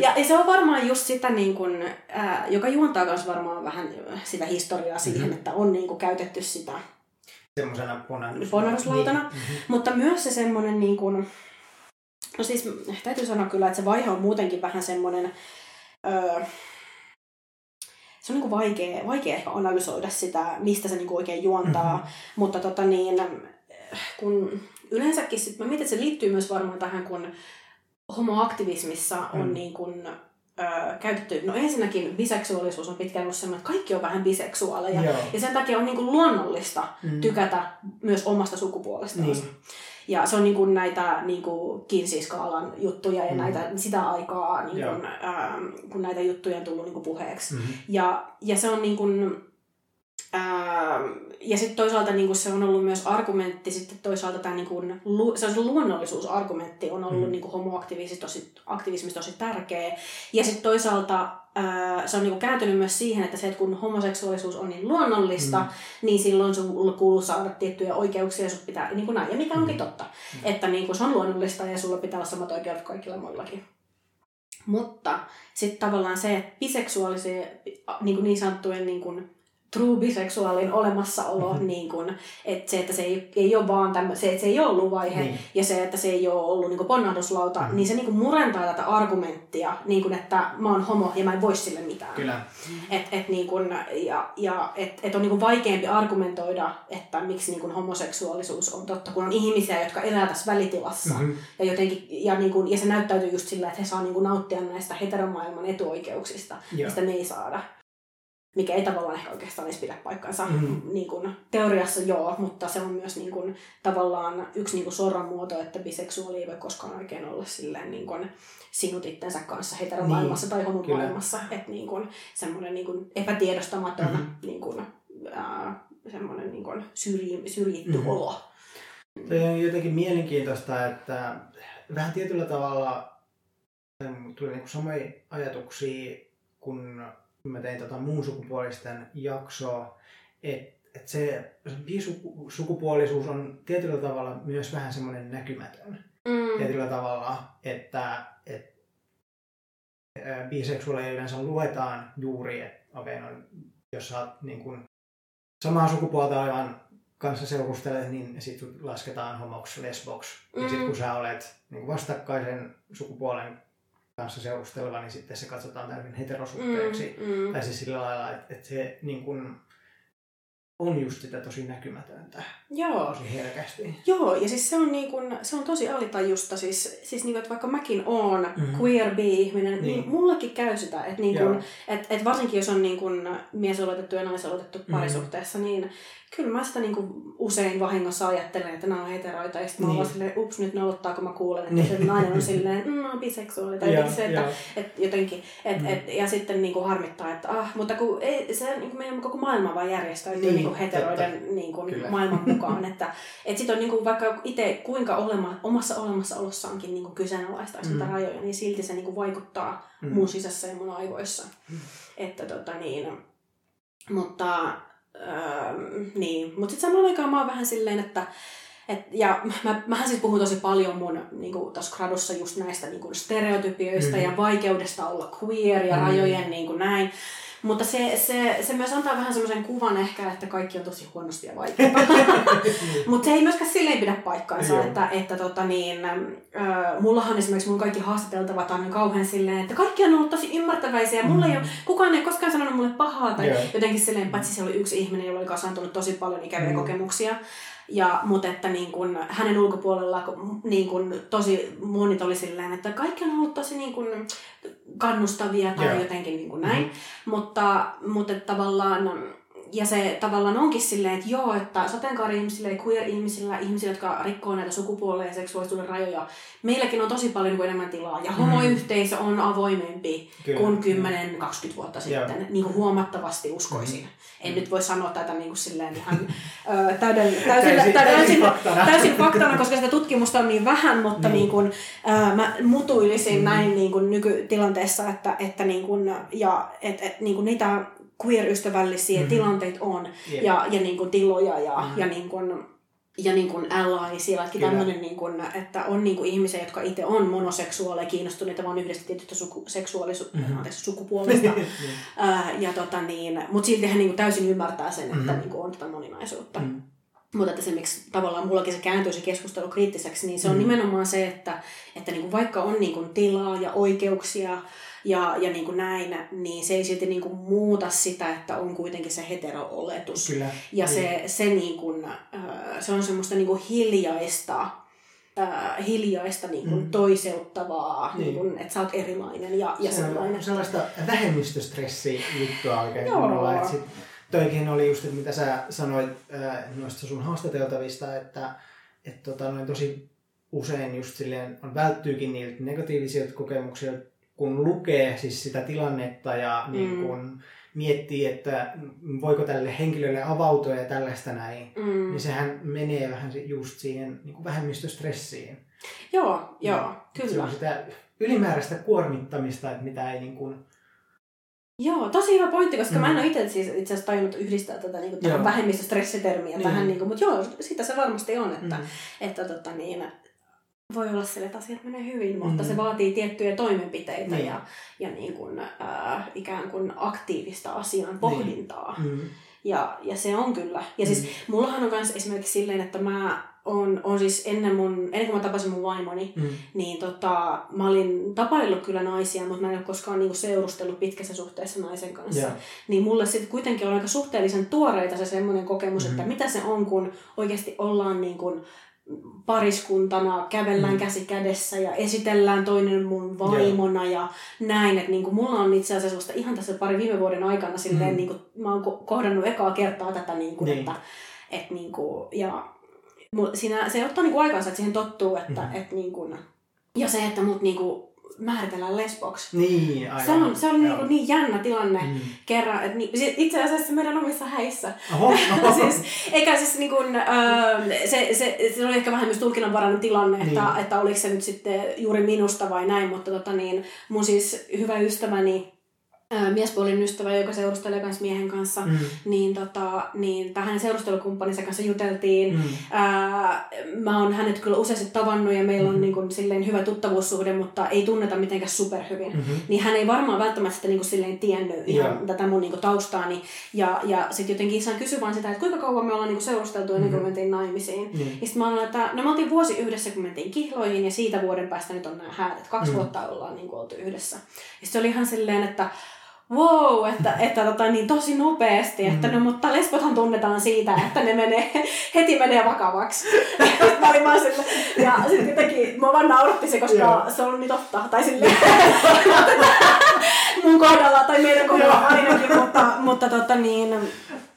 ja, ja, se on varmaan just sitä, niin kun, ää, joka juontaa myös varmaan vähän sitä historiaa siihen, mm-hmm. että on niinku käytetty sitä semmoisena ponnahduslautana. Niin. Mm-hmm. Mutta myös se semmoinen, niin kuin, no siis täytyy sanoa kyllä, että se vaihe on muutenkin vähän semmoinen, öö, se on niin kuin vaikea, vaikea ehkä analysoida sitä, mistä se niin kuin oikein juontaa, mm-hmm. mutta tota niin, kun yleensäkin sit, mä mietin, että se liittyy myös varmaan tähän, kun homoaktivismissa on mm. niin kuin, öö, käytetty, no ensinnäkin biseksuaalisuus on pitkään ollut sellainen, että kaikki on vähän biseksuaaleja. Joo. Ja sen takia on niin kuin luonnollista mm. tykätä myös omasta sukupuolestaan. Niin. Ja se on niin kuin näitä niin kuin Kinsey-skaalan juttuja ja mm. näitä, sitä aikaa, niin kuin, ähm, kun näitä juttuja on tullut niin kuin puheeksi. Mm-hmm. Ja, ja se on niin kuin, ähm, ja sitten toisaalta niin se on ollut myös argumentti, sitten toisaalta tämä niin kuin, se luonnollisuusargumentti on ollut mm. niin homoaktivismissa tosi, tosi tärkeä. Ja sitten toisaalta ää, se on niin kääntynyt myös siihen, että se, että kun homoseksuaalisuus on niin luonnollista, mm. niin silloin sun kuuluu saada tiettyjä oikeuksia ja pitää, niin kuin näin, ja mikä onkin mm. totta. Mm. Että niin se on luonnollista ja sulla pitää olla samat oikeudet kaikilla muillakin. Mutta sitten tavallaan se, että biseksuaalisia niin, kuin niin sanottujen niin kuin true biseksuaalin olemassaolo, mm-hmm. niin kun, että se, että se ei, ei ole vaan tämmö, se, että se ei ole ollut vaihe niin. ja se, että se ei ole ollut niin ponnahduslauta, mm-hmm. niin se niin murentaa tätä argumenttia, niin kun, että mä oon homo ja mä en voi sille mitään. Kyllä. Et, et, niin kun, ja, ja et, et on niin vaikeampi argumentoida, että miksi niin kun homoseksuaalisuus on totta, kun on ihmisiä, jotka elää tässä välitilassa. Mm-hmm. Ja, jotenkin, ja, niin kun, ja se näyttäytyy just sillä, että he saa niin nauttia näistä heteromaailman etuoikeuksista, Joo. mistä me ei saada mikä ei tavallaan ehkä oikeastaan edes pidä paikkansa. Mm. Niin kuin, teoriassa joo, mutta se on myös niin kuin, tavallaan yksi niin sorran muoto, että biseksuaali ei voi koskaan oikein olla silleen niin kuin, sinut itsensä kanssa heteromaailmassa niin, tai homomaailmassa. Että niin kuin, semmoinen niin kuin, epätiedostamaton mm-hmm. niin kuin, ää, semmoinen niin kuin, syrji, syrjitty mm-hmm. olo. Se on jotenkin mielenkiintoista, että vähän tietyllä tavalla tuli niin samoja ajatuksia, kun mä tein tota muun sukupuolisten jaksoa, että et se bisukupuolisuus on tietyllä tavalla myös vähän semmoinen näkymätön. Mm. Tietyllä tavalla, että et, biseksuaaleja yleensä luetaan juuri, että okei, okay, no, jos sä oot niin kun, samaa sukupuolta olevan kanssa seurustelet, niin sitten lasketaan homoksi, lesboksi. Mm. Ja sitten kun sä olet niin vastakkaisen sukupuolen kanssa seurusteleva, niin sitten se katsotaan täysin heterosuhteeksi. Mm, mm. Tai siis sillä lailla, että, että se niin kuin, on just sitä tosi näkymätöntä. Joo. Tosi herkästi. Joo, ja siis se on, niin kun, se on tosi alitajusta. Siis, siis niin kun, että vaikka mäkin oon mm-hmm. queer bi-ihminen, niin. niin mullakin käy sitä. Että niin kun, et, et varsinkin jos on niin kun mies-olotettu ja naisolotettu mm-hmm. parisuhteessa, niin kyllä mä sitä niinku usein vahingossa ajattelen, että nämä on heteroita, ja sitten niin. mä oon niin. silleen, ups, nyt nolottaa, kun mä kuulen, että niin. se nainen on silleen, mm, oon biseksuaali, tai ja, se, että et, jotenkin, et, mm. et, ja sitten niinku harmittaa, että ah, mutta kun ei, se niinku meidän koko maailma vaan järjestäytyy niin, niinku heteroiden niinku maailman mukaan, että et sit on niinku, vaikka itse kuinka olema, omassa olemassaolossaankin niinku kyseenalaistaa mm. rajoja, niin silti se niinku vaikuttaa mm. mun sisässä ja mun aivoissa. Mm. Että tota niin, mutta Öö, niin, mutta sitten samaan aikaan mä oon vähän silleen, että et, ja mä, mähän siis puhun tosi paljon mun niin tuossa gradussa just näistä niin kuin stereotypioista mm. ja vaikeudesta olla queer ja mm. rajojen niin kuin näin. Mutta se, se, se myös antaa vähän semmoisen kuvan ehkä, että kaikki on tosi huonosti ja vaikeaa. Mutta se ei myöskään silleen pidä paikkaansa, että, että tota niin, äh, mullahan esimerkiksi mun kaikki haastateltavat on kauhean silleen, että kaikki on ollut tosi ymmärtäväisiä. Mulla mm. ei ole, kukaan ei koskaan sanonut mulle pahaa tai yeah. jotenkin silleen, paitsi se oli yksi ihminen, jolla oli kasantunut tosi paljon ikäviä mm. kokemuksia. Ja, mutta että niin kun, hänen ulkopuolella niin kun, tosi monit oli silleen, että kaikki on ollut tosi niin kun, kannustavia tai yeah. jotenkin niin kuin näin. Mm-hmm. Mutta, mutta tavallaan ja se tavallaan onkin silleen, että joo, että sateenkaari-ihmisillä ja queer-ihmisillä, ihmisillä, jotka rikkoo näitä sukupuolen ja seksuaalisuuden rajoja, meilläkin on tosi paljon enemmän tilaa. Ja homoyhteisö on avoimempi Kyllä. kuin 10-20 vuotta sitten, joo. niin kuin huomattavasti uskoisin. Mm-hmm. En nyt voi sanoa tätä niin kuin silleen ihan ö, täyden, täysin, täysin, täysin, faktana. täysin faktana, koska sitä tutkimusta on niin vähän, mutta niin. Niin kuin, ö, mä mutuilisin mm. näin niin kuin nykytilanteessa, että, että niin kuin, ja, et, et, niin kuin niitä queer-ystävällisiä mm-hmm. tilanteet on yeah. ja, ja niin kuin tiloja ja, mm-hmm. ja niin kuin, ja niin kuin allysia, että tämmöinen, niin kuin, että on niin kuin ihmisiä, jotka itse on monoseksuaaleja, kiinnostuneita vaan yhdestä tietystä suku, seksuaalisuudesta, mm-hmm. sukupuolesta. uh, ja tota niin, mutta silti hän niin kuin täysin ymmärtää sen, että mm-hmm. niin kuin on tätä moninaisuutta. Mm-hmm. Mutta että se, miksi tavallaan mullakin se kääntyy se keskustelu kriittiseksi, niin se on mm. nimenomaan se, että, että niin kuin vaikka on niin kuin tilaa ja oikeuksia ja, ja niin kuin näin, niin se ei silti niin kuin muuta sitä, että on kuitenkin se hetero-oletus. Kyllä. Ja niin. se, se, niin kuin, se on semmoista niin kuin hiljaista, äh, hiljaista niin kuin mm. toiseuttavaa, niin. Niin kuin, että sä oot erilainen ja, ja se sellainen. On sellaista vähemmistöstressi juttua oikein Joo. kunnolla. Että sit, toikin oli just, että mitä sä sanoit äh, noista sun haastateltavista, että et, tota, noin tosi usein just silleen on välttyykin niiltä negatiivisilta kokemuksilta, kun lukee siis sitä tilannetta ja mm. niin kun miettii, että voiko tälle henkilölle avautua ja tällaista näin, mm. niin sehän menee vähän just siihen niin kuin vähemmistöstressiin. Joo, joo, ja kyllä. Se on sitä ylimääräistä kuormittamista, että mitä ei niin kuin... Joo, tosi hyvä pointti, koska mm. mä en ole itse siis itse asiassa tajunnut yhdistää tätä niin kuin, tähän vähemmistöstressitermiä niin. tähän, niin kuin, mutta joo, sitä se varmasti on, että, mm. että tota, niin, voi olla sille, että asiat menee hyvin, mutta mm. se vaatii tiettyjä toimenpiteitä niin. ja, ja niin kuin, äh, ikään kuin aktiivista asian niin. pohdintaa. Niin. Mm. Ja, ja se on kyllä. Ja siis mm. siis mullahan on myös esimerkiksi silleen, että mä on, on siis ennen, mun, ennen kuin mä tapasin mun vaimoni, mm. niin tota, mä olin tapaillut kyllä naisia, mutta mä en ole koskaan niinku seurustellut pitkässä suhteessa naisen kanssa. Yeah. Niin mulle sitten kuitenkin on aika suhteellisen tuoreita se semmoinen kokemus, mm. että mitä se on, kun oikeasti ollaan niin kuin pariskuntana, kävellään mm. käsi kädessä ja esitellään toinen mun vaimona yeah. ja näin. Että niinku, mulla on itse asiassa ihan tässä pari viime vuoden aikana silleen, mm. niinku, mä oon kohdannut ekaa kertaa tätä, niinku, niin. että et, niinku, ja siinä, se ottaa niinku aikansa, että siihen tottuu, että mm. et, niinku, ja se, että mut niinku, määritellään lesboksi. Niin, aivan. Se on, se on niin, niin jännä tilanne mm. kerran. Että niin, itse asiassa meidän omissa häissä. Oho, oho. siis, eikä siis niin kuin, äh, se, se, se, oli ehkä vähän myös tulkinnanvarainen tilanne, niin. että, että oliko se nyt sitten juuri minusta vai näin, mutta tota niin, mun siis hyvä ystäväni miespuolinen ystävä, joka seurustelee myös miehen kanssa, mm. niin, tota, niin tähän seurustelukumppaninsa kanssa juteltiin. Mm. Ää, mä oon hänet kyllä useasti tavannut ja meillä on mm. niin kuin, silleen hyvä tuttavuussuhde, mutta ei tunneta mitenkään superhyvin. Mm-hmm. Niin hän ei varmaan välttämättä sitä niin kuin, silleen tiennyt ihan yeah. tätä mun niin kuin, taustaani. Ja, ja sitten jotenkin isän kysyi vaan sitä, että kuinka kauan me ollaan niin kuin, seurusteltu ennen kuin mm-hmm. mentiin naimisiin. Mm. Ja sitten mä olen, että no me oltiin vuosi yhdessä, kun mentiin kihloihin ja siitä vuoden päästä nyt on nämä häät. Kaksi mm. vuotta ollaan niin kuin, oltu yhdessä. Ja sitten se oli ihan silleen, että wow, että, että tota, niin tosi nopeasti, että mm. no, mutta lesbothan tunnetaan siitä, että ne menee, heti menee vakavaksi. mä olin vaan sille, ja sitten jotenkin, mä vaan nauratti se, koska yeah. se on niin totta, tai silleen, mun kohdalla, tai meidän kohdalla ainakin, mutta, mutta tota niin,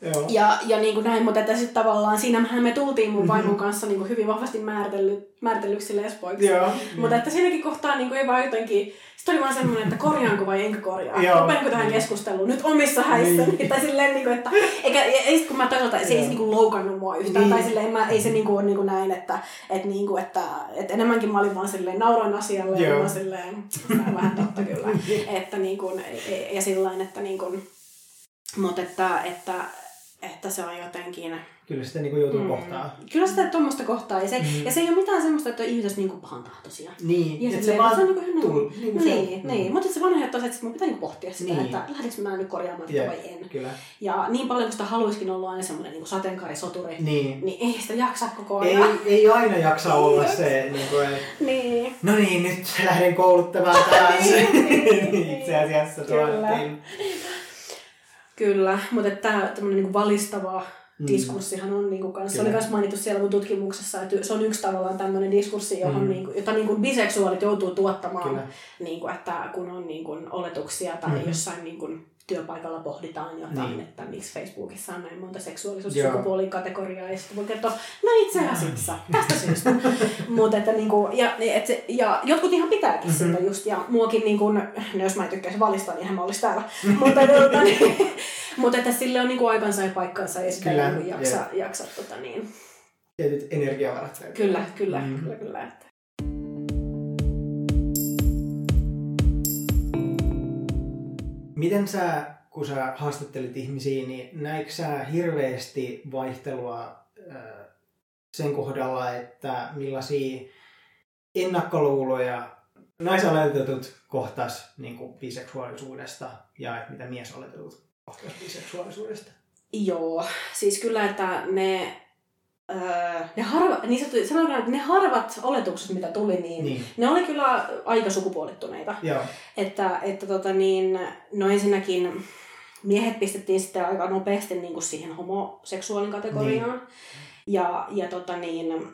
Joo. Ja, ja niin kuin näin, mutta että sitten tavallaan siinähän me tultiin mun vaimon mm-hmm. kanssa niin kuin hyvin vahvasti määritelly, määritellyksi lesboiksi. Joo. Mutta että siinäkin kohtaa niin kuin ei vaan jotenkin, sitten oli vaan semmoinen, että korjaanko vai enkö korjaa. Rupeanko tähän keskusteluun nyt omissa häissä. Niin. Tai silleen, niin kuin, että, eikä, ei sit kun mä toisaalta, se ei niin kuin loukannut mua yhtään. Niin. Tai silleen, mä, ei se niin kuin, ole niin kuin näin, että, että, niin kuin, että, että enemmänkin mä olin vaan silleen nauran asialle. Joo. Ja mä silleen, vähän totta kyllä. että niin kuin, ja sillä että niin kuin, mutta että, että että se on jotenkin... Kyllä sitä niin joutuu mm. kohtaan. Kyllä sitä tuommoista kohtaa. Ja se, mm. ja se ei ole mitään semmoista, että ihmiset niin pahan tahtoisia. Niin, ja että se, vaan se on niin kuin, tul, niin, kuin niin, se, niin. Mm. mutta se vanha on se, että mun pitää niin pohtia sitä, niin. että lähdenkö mä nyt korjaamaan tätä vai en. Kyllä. Ja niin paljon, kun sitä haluaisikin olla aina semmoinen niin sateenkaarisoturi, niin. niin ei sitä jaksa koko ajan. Ei, ei aina jaksa olla se, niin kuin, että niin. no niin, nyt lähden kouluttamaan taas. niin, Itse asiassa tuo. Kyllä, mutta tämä tämmöinen niinku valistava mm. Diskurssihan on niinku kanssa, se oli myös mainittu siellä mun tutkimuksessa, että se on yksi tavallaan tämmöinen diskurssi, johon mm. niinku, jota niinku biseksuaalit joutuu tuottamaan, niinku, että kun on niinku oletuksia tai mm. jossain niinku, työpaikalla pohditaan jotain, niin. että miksi Facebookissa on näin monta seksuaalisuus- ja sukupuolikategoriaa, ja sitten voi kertoa, no itse asiassa, tästä syystä. Mut, että niinku, ja, et se, ja jotkut ihan pitääkin mm-hmm. sitä just, ja muakin, niinku, no jos mä en tykkäisi valistaa, niin hän mä olisi täällä. mutta, tuota, niin, mutta että sille on niinku aikansa ja paikkansa, ja sitä kyllä, ei niinku jaksa, yeah. jaksa tota, niin. Tietyt energiavarat. Kyllä, kyllä, mm-hmm. kyllä, kyllä. Että. Miten sä, kun sä haastattelit ihmisiä, niin näikö sä hirveästi vaihtelua sen kohdalla, että millaisia ennakkoluuloja naisoletetut kohtas niin kuin biseksuaalisuudesta ja että mitä miesoletetut kohtas biseksuaalisuudesta? Joo, siis kyllä, että ne Öö, ne, harva, niin sanottu, sanotaan, että ne harvat oletukset, mitä tuli, niin, niin. ne oli kyllä aika sukupuolittuneita. Joo. Että, että tota niin, no ensinnäkin miehet pistettiin sitten aika nopeasti niin kuin siihen homoseksuaalin kategoriaan. Niin. Ja, ja, tota niin,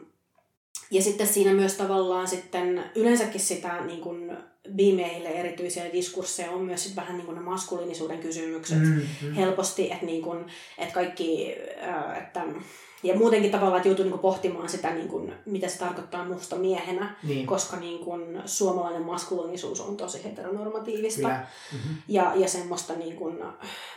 ja sitten siinä myös tavallaan sitten yleensäkin sitä niin kuin bimeille erityisiä diskursseja on myös sit vähän niin kuin ne maskuliinisuuden kysymykset mm, mm. helposti, että, niin kuin, että kaikki, että ja muutenkin tavallaan, että joutuu niinku pohtimaan sitä, niinku, mitä se tarkoittaa musta miehenä, niin. koska niinku, suomalainen maskuliinisuus on tosi heteronormatiivista. Mm-hmm. Ja, ja semmoista niinku,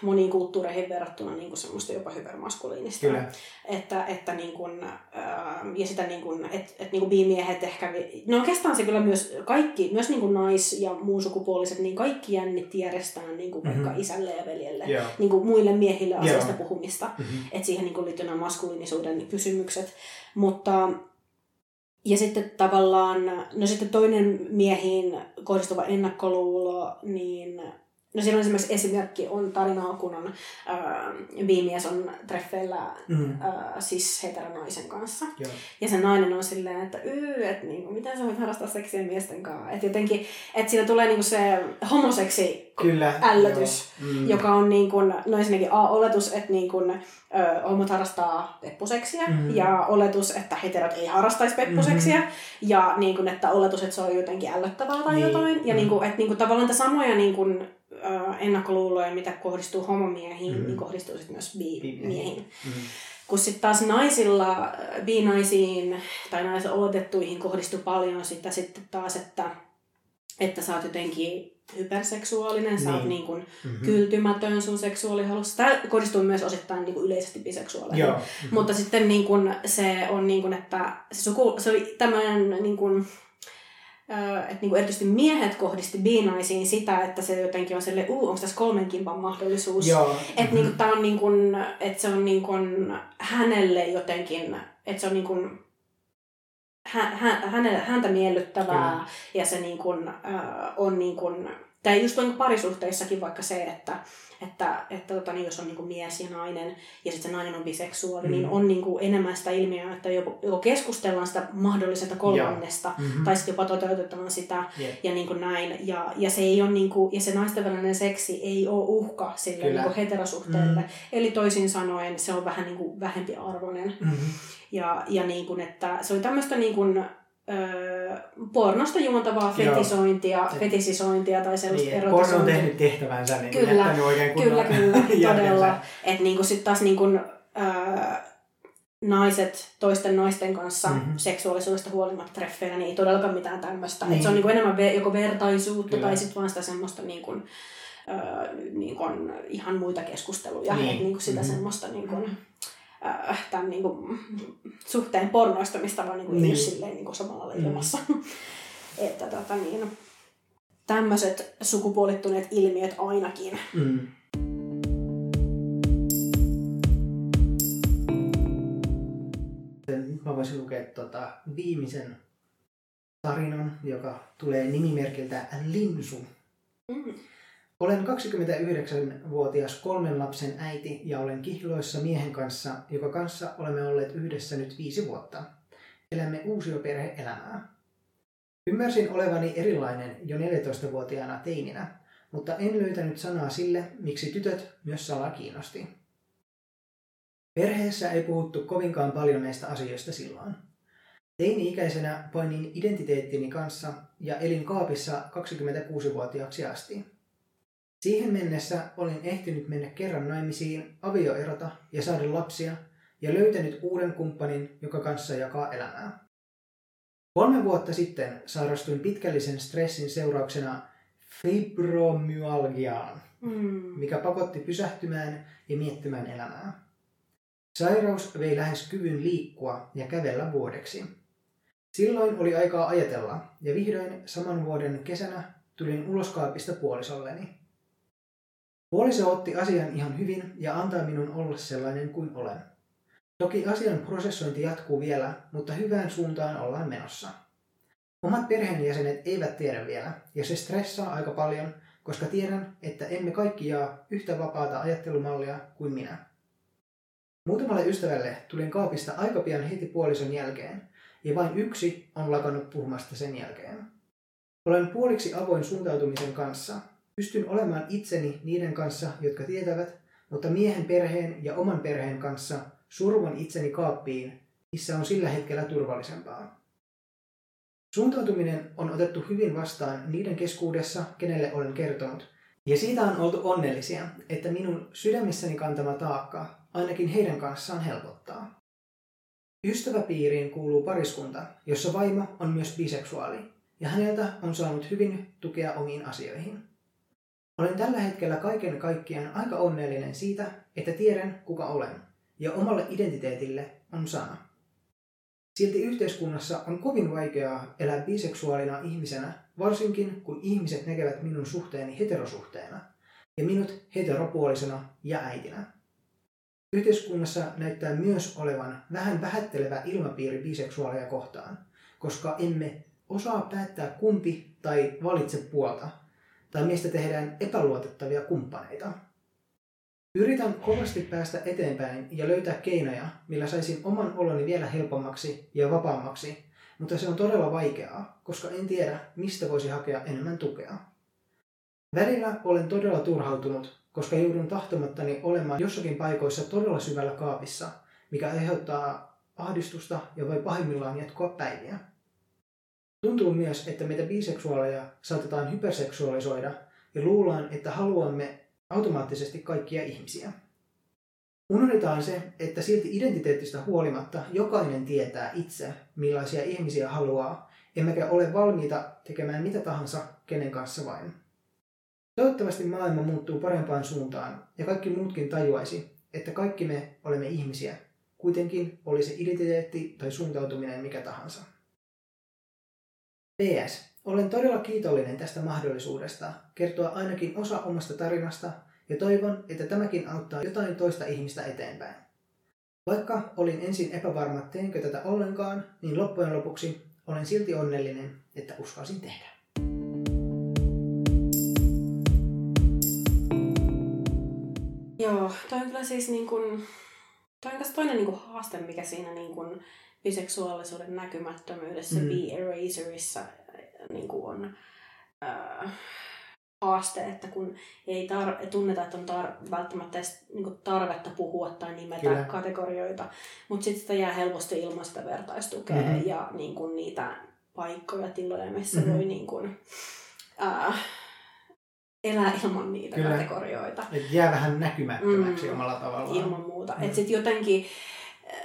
moniin kulttuureihin verrattuna niinku, semmoista jopa hypermaskuliinista. Kyllä. Että, että niinku, ää, ja sitä, niinku, että et, niinku, bimiehet ehkä, no oikeastaan se kyllä myös kaikki, myös niinku, nais- ja muun sukupuoliset, niin kaikki jännitti järjestää niinku, mm-hmm. vaikka isälle ja veljelle, yeah. niinku, muille miehille asiasta yeah. puhumista. Mm-hmm. Että siihen niinku, liittyy nämä maskuliinisuus julkisuuden kysymykset. Mutta ja sitten tavallaan, no sitten toinen miehiin kohdistuva ennakkoluulo, niin No siinä on esimerkiksi esimerkki on tarina, kun on äh, biimies on treffeillä mm. äh, siis heteronaisen kanssa. Joo. Ja se nainen on silleen, että yy, että niinku, miten sä voit harrastaa seksiä miesten kanssa. Että jotenkin, että siinä tulee niinku se homoseksi Kyllä, ällötys, mm. joka on niin kuin, no ensinnäkin A-oletus, että niin kuin, ö, homot harrastaa peppuseksiä mm. ja oletus, että heterot ei harrastaisi peppuseksiä mm. ja niin kuin, että oletus, että se on jotenkin ällöttävää tai niin. jotain. Ja mm. niin kuin, että niin kuin, tavallaan että samoja niin kuin, ennakkoluuloja, mitä kohdistuu homomiehiin, mm. niin kohdistuu sitten myös bi-miehiin. Mm. Kun sitten taas naisilla, bi-naisiin tai naisen oletettuihin kohdistuu paljon sitä sitten taas, että, että sä oot jotenkin hyperseksuaalinen, niin. sä oot niin. niin kuin mm-hmm. kyltymätön sun seksuaalihalussa. Tämä kohdistuu myös osittain niin kuin yleisesti biseksuaaleihin. Mm-hmm. Mutta sitten niin kuin se on niin kuin, että se, suku, se oli tämmöinen niin kuin, että niinku erityisesti miehet kohdisti biinaisiin sitä, että se jotenkin on silleen, uu, onko tässä kolmen kimpan mahdollisuus. Että mm-hmm. niinku, tää on niinku, että se on niinku hänelle jotenkin, että se on niinku, hänelle, häntä miellyttävää Kyllä. ja se niinku, äh, on niinku, tai just niin parisuhteissakin vaikka se, että että, että tota, niin jos on niin kuin mies ja nainen ja sitten se nainen on biseksuaali, niin mm. niin on niin kuin enemmän sitä ilmiöä, että joko, joko keskustellaan sitä mahdollisesta kolmannesta mm-hmm. tai sitten jopa toteutetaan sitä yeah. ja niin kuin näin. Ja, ja, se ei ole niin kuin, ja se naisten välinen seksi ei ole uhka sille niin kuin heterosuhteelle. Mm. Eli toisin sanoen se on vähän niin kuin vähempi arvoinen. Mm-hmm. Ja, ja niin kuin, että se oli tämmöistä niin kuin, öö, pornosta juontavaa fetisointia, Joo. fetisisointia tai sellaista niin, Porno on tehnyt tehtävänsä, niin kyllä, oikein Kyllä, kyllä, todella. Että niin sitten taas niin kuin, öö, naiset toisten naisten kanssa mm-hmm. seksuaalisuudesta huolimatta treffeillä, niin ei todellakaan mitään tämmöistä. Niin. se on niin kuin enemmän ve- joko vertaisuutta kyllä. tai sitten vaan sitä semmoista niin kuin, öö, niin kuin ihan muita keskusteluja. Niin. Että niin kuin sitä mm-hmm. semmoista niin kuin, äh, tämän niin kuin, suhteen pornoista, mistä vaan niin kuin, niin. silleen niin kuin samalla lailla ilmassa. Mm. että tota, niin, tämmöiset sukupuolittuneet ilmiöt ainakin. Mm. Mä voisin lukea tuota viimeisen tarinan, joka tulee nimimerkiltä Linsu. Mm. Olen 29-vuotias kolmen lapsen äiti ja olen kihloissa miehen kanssa, joka kanssa olemme olleet yhdessä nyt viisi vuotta. Elämme uusioperhe-elämää. Ymmärsin olevani erilainen jo 14-vuotiaana teininä, mutta en löytänyt sanaa sille, miksi tytöt myös salaa kiinnosti. Perheessä ei puhuttu kovinkaan paljon näistä asioista silloin. Teini-ikäisenä painin identiteettini kanssa ja elin kaapissa 26-vuotiaaksi asti. Siihen mennessä olin ehtinyt mennä kerran naimisiin, avioerota ja saada lapsia ja löytänyt uuden kumppanin, joka kanssa jakaa elämää. Kolme vuotta sitten sairastuin pitkällisen stressin seurauksena fibromyalgiaan, mm. mikä pakotti pysähtymään ja miettimään elämää. Sairaus vei lähes kyvyn liikkua ja kävellä vuodeksi. Silloin oli aikaa ajatella ja vihdoin saman vuoden kesänä tulin uloskaapista puolisolleni. Puoliso otti asian ihan hyvin ja antaa minun olla sellainen kuin olen. Toki asian prosessointi jatkuu vielä, mutta hyvään suuntaan ollaan menossa. Omat perheenjäsenet eivät tiedä vielä, ja se stressaa aika paljon, koska tiedän, että emme kaikki jaa yhtä vapaata ajattelumallia kuin minä. Muutamalle ystävälle tulin kaapista aika pian heti puolison jälkeen, ja vain yksi on lakannut puhumasta sen jälkeen. Olen puoliksi avoin suuntautumisen kanssa, Pystyn olemaan itseni niiden kanssa, jotka tietävät, mutta miehen perheen ja oman perheen kanssa survan itseni kaappiin, missä on sillä hetkellä turvallisempaa. Suuntautuminen on otettu hyvin vastaan niiden keskuudessa, kenelle olen kertonut, ja siitä on oltu onnellisia, että minun sydämissäni kantama taakka ainakin heidän kanssaan helpottaa. Ystäväpiiriin kuuluu pariskunta, jossa vaimo on myös biseksuaali, ja häneltä on saanut hyvin tukea omiin asioihin. Olen tällä hetkellä kaiken kaikkiaan aika onnellinen siitä, että tiedän kuka olen, ja omalle identiteetille on sana. Silti yhteiskunnassa on kovin vaikeaa elää biseksuaalina ihmisenä, varsinkin kun ihmiset näkevät minun suhteeni heterosuhteena, ja minut heteropuolisena ja äitinä. Yhteiskunnassa näyttää myös olevan vähän vähättelevä ilmapiiri biseksuaaleja kohtaan, koska emme osaa päättää kumpi tai valitse puolta, tai mistä tehdään epäluotettavia kumppaneita. Yritän kovasti päästä eteenpäin ja löytää keinoja, millä saisin oman oloni vielä helpommaksi ja vapaammaksi, mutta se on todella vaikeaa, koska en tiedä, mistä voisi hakea enemmän tukea. Välillä olen todella turhautunut, koska joudun tahtomattani olemaan jossakin paikoissa todella syvällä kaapissa, mikä aiheuttaa ahdistusta ja voi pahimmillaan jatkua päiviä. Tuntuu myös, että meitä biseksuaaleja saatetaan hyperseksuaalisoida ja luullaan, että haluamme automaattisesti kaikkia ihmisiä. Unohdetaan se, että silti identiteettistä huolimatta jokainen tietää itse, millaisia ihmisiä haluaa, emmekä ole valmiita tekemään mitä tahansa kenen kanssa vain. Toivottavasti maailma muuttuu parempaan suuntaan ja kaikki muutkin tajuaisi, että kaikki me olemme ihmisiä, kuitenkin oli se identiteetti tai suuntautuminen mikä tahansa. PS. Olen todella kiitollinen tästä mahdollisuudesta kertoa ainakin osa omasta tarinasta ja toivon, että tämäkin auttaa jotain toista ihmistä eteenpäin. Vaikka olin ensin epävarma, teenkö tätä ollenkaan, niin loppujen lopuksi olen silti onnellinen, että uskalsin tehdä. Joo, toi on kyllä siis niin kun, toi on toinen niin kun haaste, mikä siinä niin kun biseksuaalisuuden näkymättömyydessä mm. Be Eraserissa niin kuin on äh, haaste, että kun ei tar- tunneta, että on tar- välttämättä edes niin tarvetta puhua tai nimetä Kyllä. kategorioita, mutta sitten sitä jää helposti ilman sitä vertaistukea mm-hmm. ja niin kuin niitä paikkoja, tiloja, missä mm-hmm. voi niin kuin, äh, elää ilman niitä Kyllä. kategorioita. Et jää vähän näkymättömäksi mm, omalla tavallaan. Ilman muuta. Mm. Että sitten jotenkin, äh,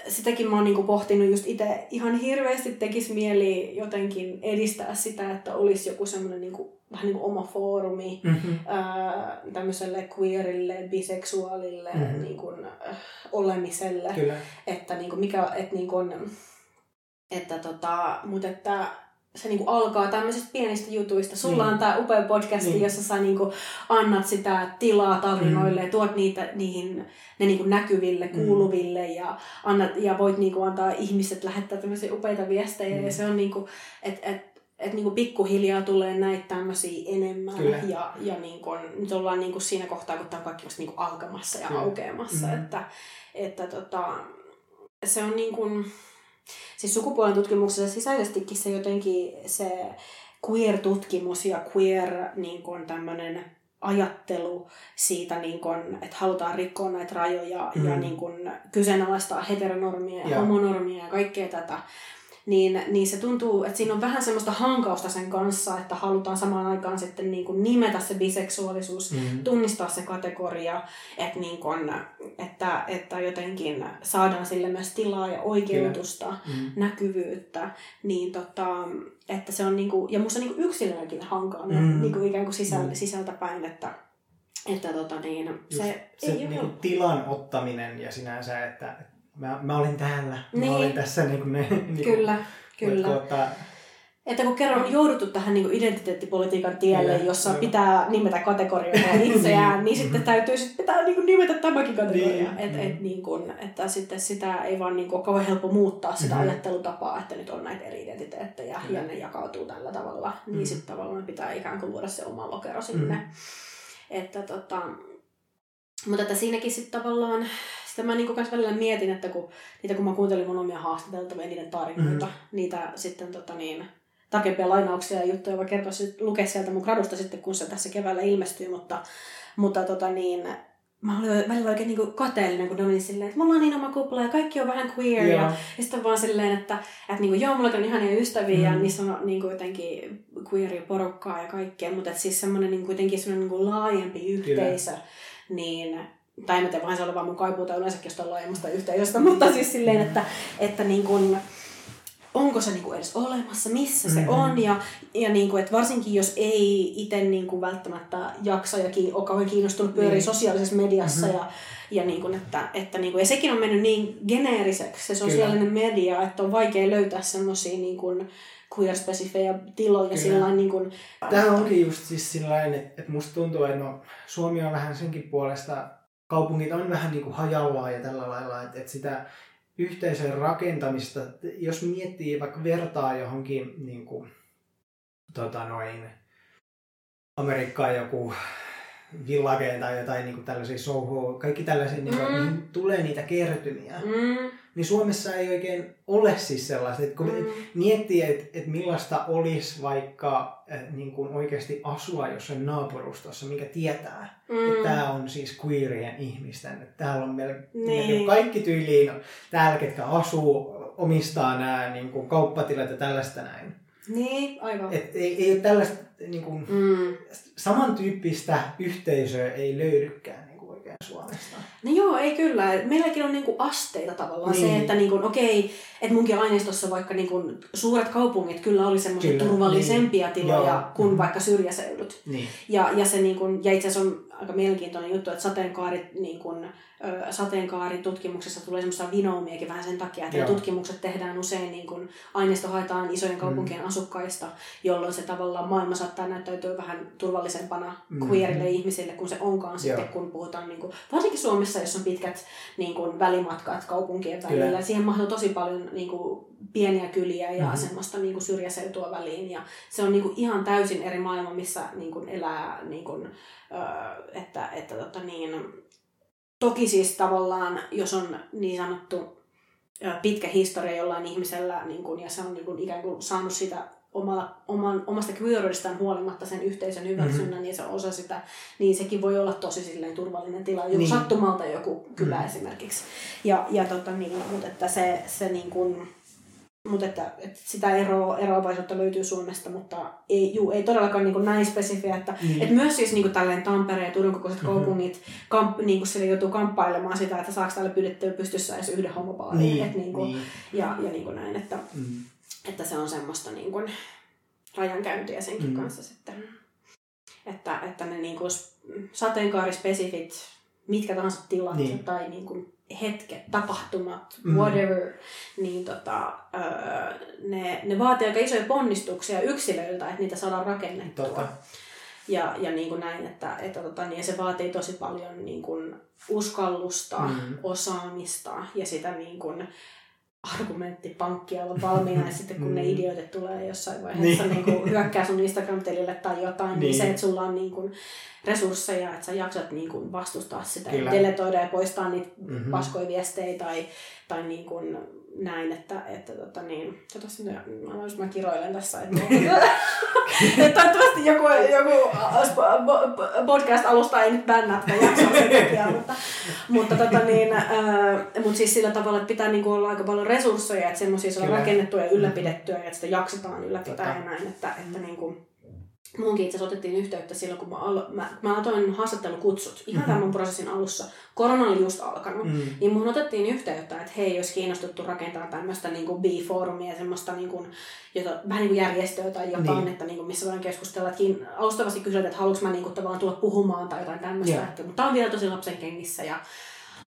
sitäkin mä oon niinku pohtinut just itse ihan hirveästi tekisi mieli jotenkin edistää sitä, että olisi joku semmoinen niinku, vähän niin kuin oma foorumi mm-hmm. ää, tämmöiselle queerille, biseksuaalille mm-hmm. niin kuin, äh, olemiselle. Kyllä. Että niin kuin mikä, että niin kuin, että tota, mutta että se niinku alkaa tämmöisistä pienistä jutuista. Sulla niin. on tämä upea podcasti, niin. jossa sä niinku annat sitä tilaa tarinoille mm. ja tuot niitä niihin, ne niinku näkyville, mm. kuuluville ja, annat, ja voit niinku antaa ihmiset lähettää tämmöisiä upeita viestejä. Mm. Ja se on niinku, että et, et niinku pikkuhiljaa tulee näitä tämmöisiä enemmän. Kyllä. Ja, ja niinku, nyt ollaan niinku siinä kohtaa, kun tämä on kaikki vasta niinku alkamassa ja Kyllä. aukeamassa. Mm. Että, että tota, se on niin kuin, siis sukupuolen tutkimuksessa sisäisestikin se jotenkin se queer-tutkimus ja queer niin kuin tämmöinen ajattelu siitä, niin kun, että halutaan rikkoa näitä rajoja mm. ja niin kun, kyseenalaistaa heteronormia ja homonormia ja kaikkea tätä, niin, niin se tuntuu, että siinä on vähän semmoista hankausta sen kanssa, että halutaan samaan aikaan sitten niin kuin nimetä se biseksuaalisuus, mm-hmm. tunnistaa se kategoria, että, niin kuin, että, että jotenkin saadaan sille myös tilaa ja oikeutusta, mm-hmm. näkyvyyttä, niin tota, että se on niin kuin, ja musta niin kuin yksilöäkin hankaa mm-hmm. niin kuin ikään kuin sisäl, mm-hmm. sisältä päin, että, että tota niin, se, se ei niin kuin tilan ottaminen ja sinänsä, että mä, mä olin täällä, niin. mä olin tässä niin kuin ne... Niin kyllä, kyllä. Tuota... Että kun kerran on jouduttu tähän niin kuin identiteettipolitiikan tielle, kyllä, jossa kyllä. pitää nimetä kategorioita itseään, niin, niin sitten täytyy sit pitää niin kuin nimetä tämäkin kategoria. Niin. Et, et, niin kuin, että sitten sitä ei vaan niin kuin, kauhean helppo muuttaa sitä mm-hmm. ajattelutapaa, että nyt on näitä eri identiteettejä kyllä. ja ne jakautuu tällä tavalla. Niin mm-hmm. sitten tavallaan pitää ikään kuin luoda se oma lokero sinne. Mm-hmm. Että tota, mutta että siinäkin sitten tavallaan sitä mä niin kanssa välillä mietin, että kun, niitä kun mä kuuntelin mun omia haastateltavia, niiden tarinoita, mm. niitä sitten tota niin, tarkempia lainauksia ja juttuja voi kertoa lukea sieltä mun gradusta sitten, kun se tässä keväällä ilmestyy, mutta, mutta tota niin, mä olin välillä oikein niin kateellinen, kun ne oli silleen, että mulla on niin oma kupla ja kaikki on vähän queer. Yeah. Ja, ja sitten vaan silleen, että, että niin kuin, joo, mulla on ihania ystäviä mm. ja niissä on niin kuin, jotenkin queeria porukkaa ja kaikkea, mutta siis semmoinen niin kuitenkin semmoinen niin laajempi yhteisö, Kyllä. niin tai en tiedä, vähän se on vaan mun kaipuuta yleensäkin jostain laajemmasta yhteisöstä, mutta siis silleen, että, että niin kuin, onko se niinku edes olemassa, missä se mm-hmm. on. Ja, ja niinku, että varsinkin jos ei itse niinku välttämättä jaksa ja kiin, ole kauhean kiinnostunut pyöriä niin. sosiaalisessa mediassa. Mm-hmm. Ja, ja, niinku, että, että niinku, ja sekin on mennyt niin geneeriseksi se sosiaalinen Kyllä. media, että on vaikea löytää semmoisia niinku, queer-spesifejä tiloja. Sillä niin kuin... Tämä onkin just siis että, että musta tuntuu, että no, Suomi on vähän senkin puolesta kaupungit on vähän niin kuin hajallaan ja tällä lailla, että, että sitä yhteisön rakentamista, jos miettii vaikka vertaa johonkin niin kuin, tota noin, Amerikkaan joku villageen tai jotain niin kuin tällaisia Soho, kaikki tällaisia, niin kuin, mm. tulee niitä kertymiä. Mm niin Suomessa ei oikein ole siis sellaista, että kun mm. miettii, että, että millaista olisi vaikka että niin kuin oikeasti asua jossain naapurustossa, mikä tietää, mm. että tämä on siis queerien ihmisten, että täällä on meillä niin. kaikki tyyliin täällä, ketkä asuu, omistaa nämä niin kuin kauppatilat ja tällaista näin. Niin, aivan. Et ei, ei ole tällaista niin kuin, mm. samantyyppistä yhteisöä ei löydykään Suomesta. No joo, ei kyllä. Meilläkin on niinku asteita tavallaan niin. se, että niinku, okei, että munkin aineistossa vaikka niinku suuret kaupungit kyllä oli semmoisia turvallisempia niin. tiloja joo. kuin mm. vaikka syrjäseudut. Niin. Ja, ja, se niinku, ja itse asiassa on aika mielenkiintoinen juttu, että sateenkaarit niin kuin, sateenkaaritutkimuksessa tulee semmoista vinoumiakin vähän sen takia, että tutkimukset tehdään usein niin kuin aineisto haetaan isojen kaupunkien mm. asukkaista, jolloin se tavallaan maailma saattaa näyttäytyä vähän turvallisempana mm. queerille ihmisille kuin se onkaan Joo. sitten, kun puhutaan niin kuin, varsinkin Suomessa, jos on pitkät niin kuin, välimatkat kaupunkien välillä. Kyllä. Siihen mahtuu tosi paljon niin kuin, pieniä kyliä ja mm-hmm. semmoista niin kuin, syrjäseutua väliin. Ja se on niin kuin, ihan täysin eri maailma, missä niin kuin, elää, niin kuin, että, että tota, niin, toki siis tavallaan, jos on niin sanottu pitkä historia jollain ihmisellä, niin kun, ja se on niin kun, ikään kuin saanut sitä omalla, oman, omasta queeroidestaan huolimatta sen yhteisön hyväksynnän mm-hmm. niin se osa sitä, niin sekin voi olla tosi silleen turvallinen tila. Joku niin. sattumalta joku kylä mm-hmm. esimerkiksi. Ja, ja tota, niin, mutta että se, se niin kuin, mutta että, että sitä eroa, eroavaisuutta löytyy Suomesta, mutta ei, juu, ei todellakaan niin kuin näin spesifiä. Että, mm. että myös siis niin kuin tälleen Tampere ja Turun kokoiset mm-hmm. kaupungit kamp, niin kuin sille joutuu kamppailemaan sitä, että saako täällä pyydettyä pystyssä edes yhden homopaalin. Niin, että niin kuin, niin. Ja, ja niin kuin näin, että, mm. Että se on semmoista niin kuin rajankäyntiä senkin mm. kanssa sitten. Että, että ne niin kuin sateenkaarispesifit, mitkä tahansa tilat niin. tai niin kuin hetket, tapahtumat, mm. whatever, niin tota, öö, ne, ne vaatii aika isoja ponnistuksia yksilöiltä, että niitä saadaan rakennettua. Tota. Ja, ja niin kuin näin, että, että tota, niin se vaatii tosi paljon niin kuin uskallusta, mm. osaamista ja sitä niin kuin, argumenttipankkia olla valmiina ja sitten kun mm. ne idiotit tulee jossain vaiheessa niin. Niin hyökkää sun Instagram-tilille tai jotain, niin. niin se, että sulla on niin kuin resursseja, että sä jaksat niin kuin vastustaa sitä Kyllä. ja deletoida ja poistaa niitä mm-hmm. paskoja viestejä tai, tai niin kuin näin, että, että tota niin, toivottavasti mä, mä, mä kiroilen tässä, että, että toivottavasti joku, joku podcast-alusta ei nyt bännää tätä jaksoa sen takia, mutta, mutta, tota niin, äh, mutta siis sillä tavalla, että pitää niinku olla aika paljon resursseja, että semmoisia saada rakennettua ja ylläpidettyä ja että sitä jaksetaan ylläpitää ja näin, että, että niinku, Munkin itse otettiin yhteyttä silloin, kun mä, alo- mä, mä aloin haastattelukutsut ihan mm-hmm. tämän prosessin alussa. Korona oli just alkanut. Mm-hmm. Niin mun otettiin yhteyttä, että hei, jos kiinnostuttu rakentaa tämmöistä niin B-foorumia, semmoista niin kuin, jota, vähän niin kuin järjestöä tai jotain, niin. että niin kuin, missä voidaan keskustella. Että alustavasti kysyä, että haluanko mä niin kuin, tavallaan tulla puhumaan tai jotain tämmöistä. Yeah. Että, mutta tämä on vielä tosi lapsen kengissä ja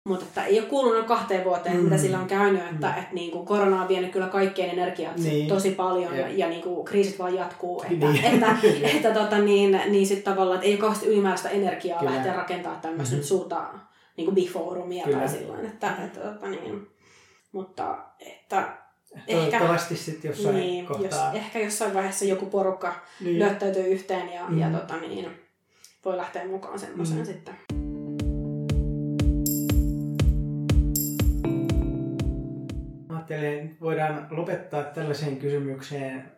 mutta että ei ole kuulunut kahteen vuoteen, mm. mitä sillä on käynyt, että, mm. että niin kuin korona on vienyt kyllä kaikkien energiat niin. tosi paljon ja, ja niin kuin kriisit vaan jatkuu. Että, niin. että, että, että tota, niin, niin sitten tavallaan, että ei ole kauheasti ylimääräistä energiaa kyllä. lähteä rakentamaan tämmöistä mm-hmm. suurta niin kuin biforumia tai silloin. Että, että, että, niin. Mutta että Toivottavasti sitten jossain niin, kohtaa. Jos, ehkä jossain vaiheessa joku porukka niin. lyöttäytyy yhteen ja, mm. ja tota, niin, voi lähteä mukaan semmoiseen mm. sitten. Ajattelen, voidaan lopettaa tällaiseen kysymykseen.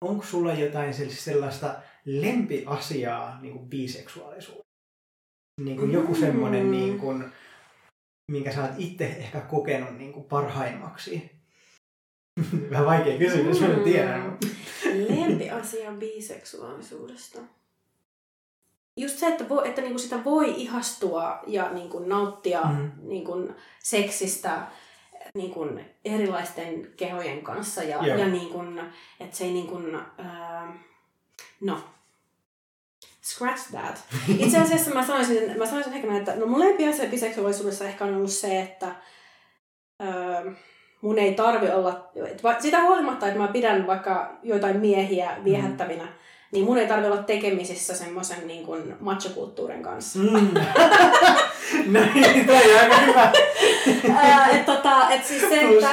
Onko sulla jotain sellaista lempiasiaa niin kuin biseksuaalisuudessa? Niin kuin joku semmoinen, mm. niin kuin, minkä sä oot itse ehkä kokenut niin kuin parhaimmaksi? Vähän vaikea kysymys, mä en tiedä. Mm. Lempiasia biseksuaalisuudesta. Just se, että, voi, että niinku sitä voi ihastua ja niinku nauttia mm. niinku seksistä niin kuin erilaisten kehojen kanssa ja, ja niin kuin, että se ei niin kuin, uh, no, scratch that. Itse asiassa mä sanoisin, mä sanoisin ehkä että no mun lempi asia biseksuaalisuudessa ehkä on ollut se, että uh, mun ei tarvi olla, sitä huolimatta, että mä pidän vaikka joitain miehiä viehättävinä, mm niin mun ei tarvi olla tekemisissä semmoisen niin kuin machokulttuurin kanssa. Mm. Näin, toi on aika hyvä. että tota, et siis se, että,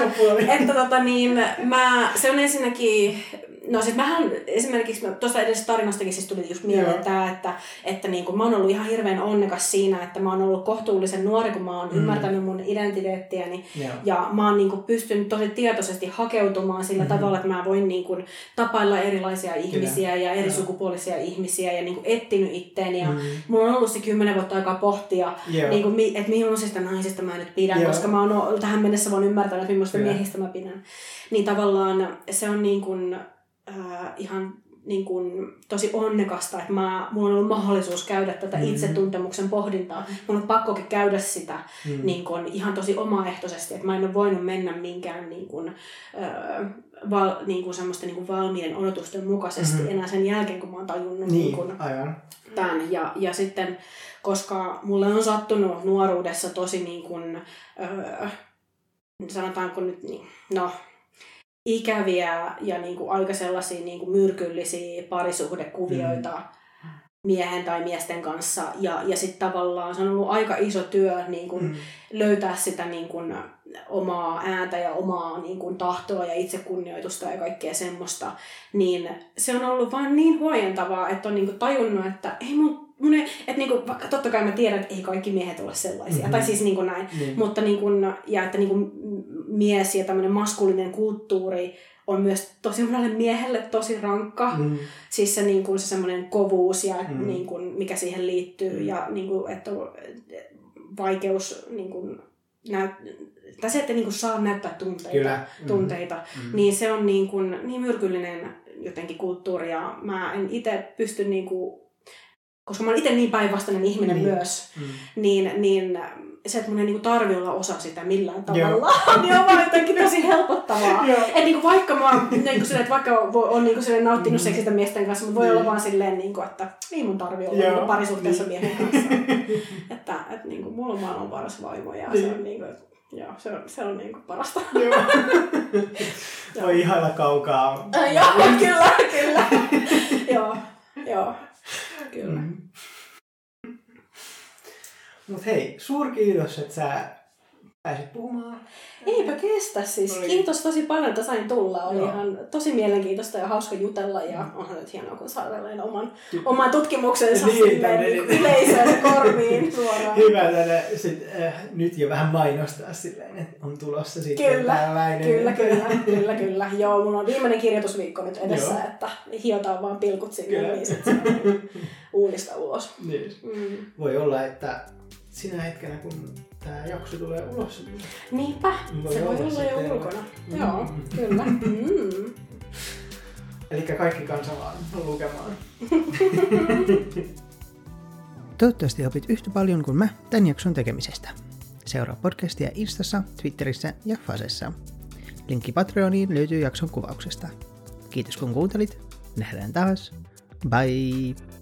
että tota, niin, mä, se on ensinnäkin No siis mähän esimerkiksi, tuosta edellisestä tarinastakin siis tuli just mieleen tämä, että, että niin kuin mä oon ollut ihan hirveän onnekas siinä, että mä oon ollut kohtuullisen nuori, kun mä oon mm. ymmärtänyt mun identiteettiäni. Yeah. Ja mä oon niin pystynyt tosi tietoisesti hakeutumaan sillä mm-hmm. tavalla, että mä voin niin kuin tapailla erilaisia ihmisiä Kyllä. ja eri yeah. sukupuolisia ihmisiä ja niin kuin etsinyt itteeni. Ja mm. mulla on ollut se kymmenen vuotta aikaa pohtia, yeah. niin kuin, että millaisista naisista mä nyt pidän, yeah. koska mä oon tähän mennessä voin ymmärtänyt, että millaisista yeah. miehistä mä pidän. Niin tavallaan se on niin kuin, äh, ihan niin kuin, tosi onnekasta, että mä, mulla on ollut mahdollisuus käydä tätä mm-hmm. itsetuntemuksen pohdintaa. Mun on pakkokin käydä sitä mm-hmm. niin kuin, ihan tosi omaehtoisesti, että mä en ole voinut mennä minkään niin kuin, äh, val, niin kuin semmoista niin kuin valmiiden odotusten mukaisesti mm-hmm. enää sen jälkeen, kun mä oon tajunnut niin, niin kuin, aivan. tämän. Ja, ja sitten, koska mulle on sattunut nuoruudessa tosi niin kuin, äh, sanotaanko nyt, niin, no ikäviä ja niin kuin aika sellaisia niin kuin myrkyllisiä parisuhdekuvioita mm. miehen tai miesten kanssa. Ja, ja sitten tavallaan se on ollut aika iso työ niin kuin mm. löytää sitä niin kuin omaa ääntä ja omaa niin kuin tahtoa ja itsekunnioitusta ja kaikkea semmoista. Niin se on ollut vaan niin huojentavaa, että on niin kuin tajunnut, että ei mun mun ei, että niinku, vaikka totta kai mä tiedän, että ei kaikki miehet ole sellaisia, mm-hmm. tai siis niinku näin, niin. mutta niinku, ja että niinku mies ja tämmöinen maskulinen kulttuuri on myös tosi monelle miehelle tosi rankka. Mm. Siis se, niin kuin, se semmoinen kovuus, ja, mm. niin kuin, mikä siihen liittyy, mm. ja niin kuin, että vaikeus niin kuin, näyt, tai se, että niin kuin, saa näyttää tunteita, Kyllä. Mm. tunteita mm. niin se on niin, kuin, niin myrkyllinen jotenkin kulttuuri, ja mä en itse pysty niin kuin, koska mä olen itse niin päinvastainen ihminen niin. myös, mm. niin, niin se, että mun ei niinku tarvi olla osa sitä millään tavalla, niin on vaan jotenkin tosi helpottavaa. että niinku vaikka mä oon, niinku silleen, että vaikka on niinku silleen nauttinut mm. seksistä miesten kanssa, mutta voi niin. olla vaan silleen, niinku, että ei mun tarvi olla niinku parisuhteessa niin. miehen kanssa. että et, niinku, mulla on maailman paras vaimo ja niin. se on niinku, Joo, se on, se on niinku parasta. Joo. Voi ihailla kaukaa. joo, kyllä, kyllä. joo, joo, kyllä. Mm. Mutta hei, suurkiitos, että sä pääsit puhumaan. Eipä kestä siis. Oli... Kiitos tosi paljon, että sain tulla. Oli Joo. ihan tosi mielenkiintoista ja hauska jutella ja mm. onhan nyt hienoa, kun saa oman, oman tutkimuksensa niin, niin, niin, yleisöön korviin suoraan. Hyvä tänne sit, äh, nyt jo vähän mainostaa silleen, että on tulossa sitten kyllä, tällainen. Kyllä, kyllä, kyllä, kyllä. Joo, mulla on viimeinen kirjoitusviikko nyt edessä, Joo. että hiotaan vaan pilkut sinne, kyllä. niin sitten uunista ulos. Niin. Mm. Voi olla, että sinä hetkenä, kun tämä jakso tulee ulos. Niinpä, voi se voi olla jo ulkona. Mm. Joo, kyllä. Mm. Eli kaikki kansa vaan lukemaan. Toivottavasti opit yhtä paljon kuin mä tämän jakson tekemisestä. Seuraa podcastia Instassa, Twitterissä ja Fasessa. Linkki Patreoniin löytyy jakson kuvauksesta. Kiitos kun kuuntelit. Nähdään taas. Bye!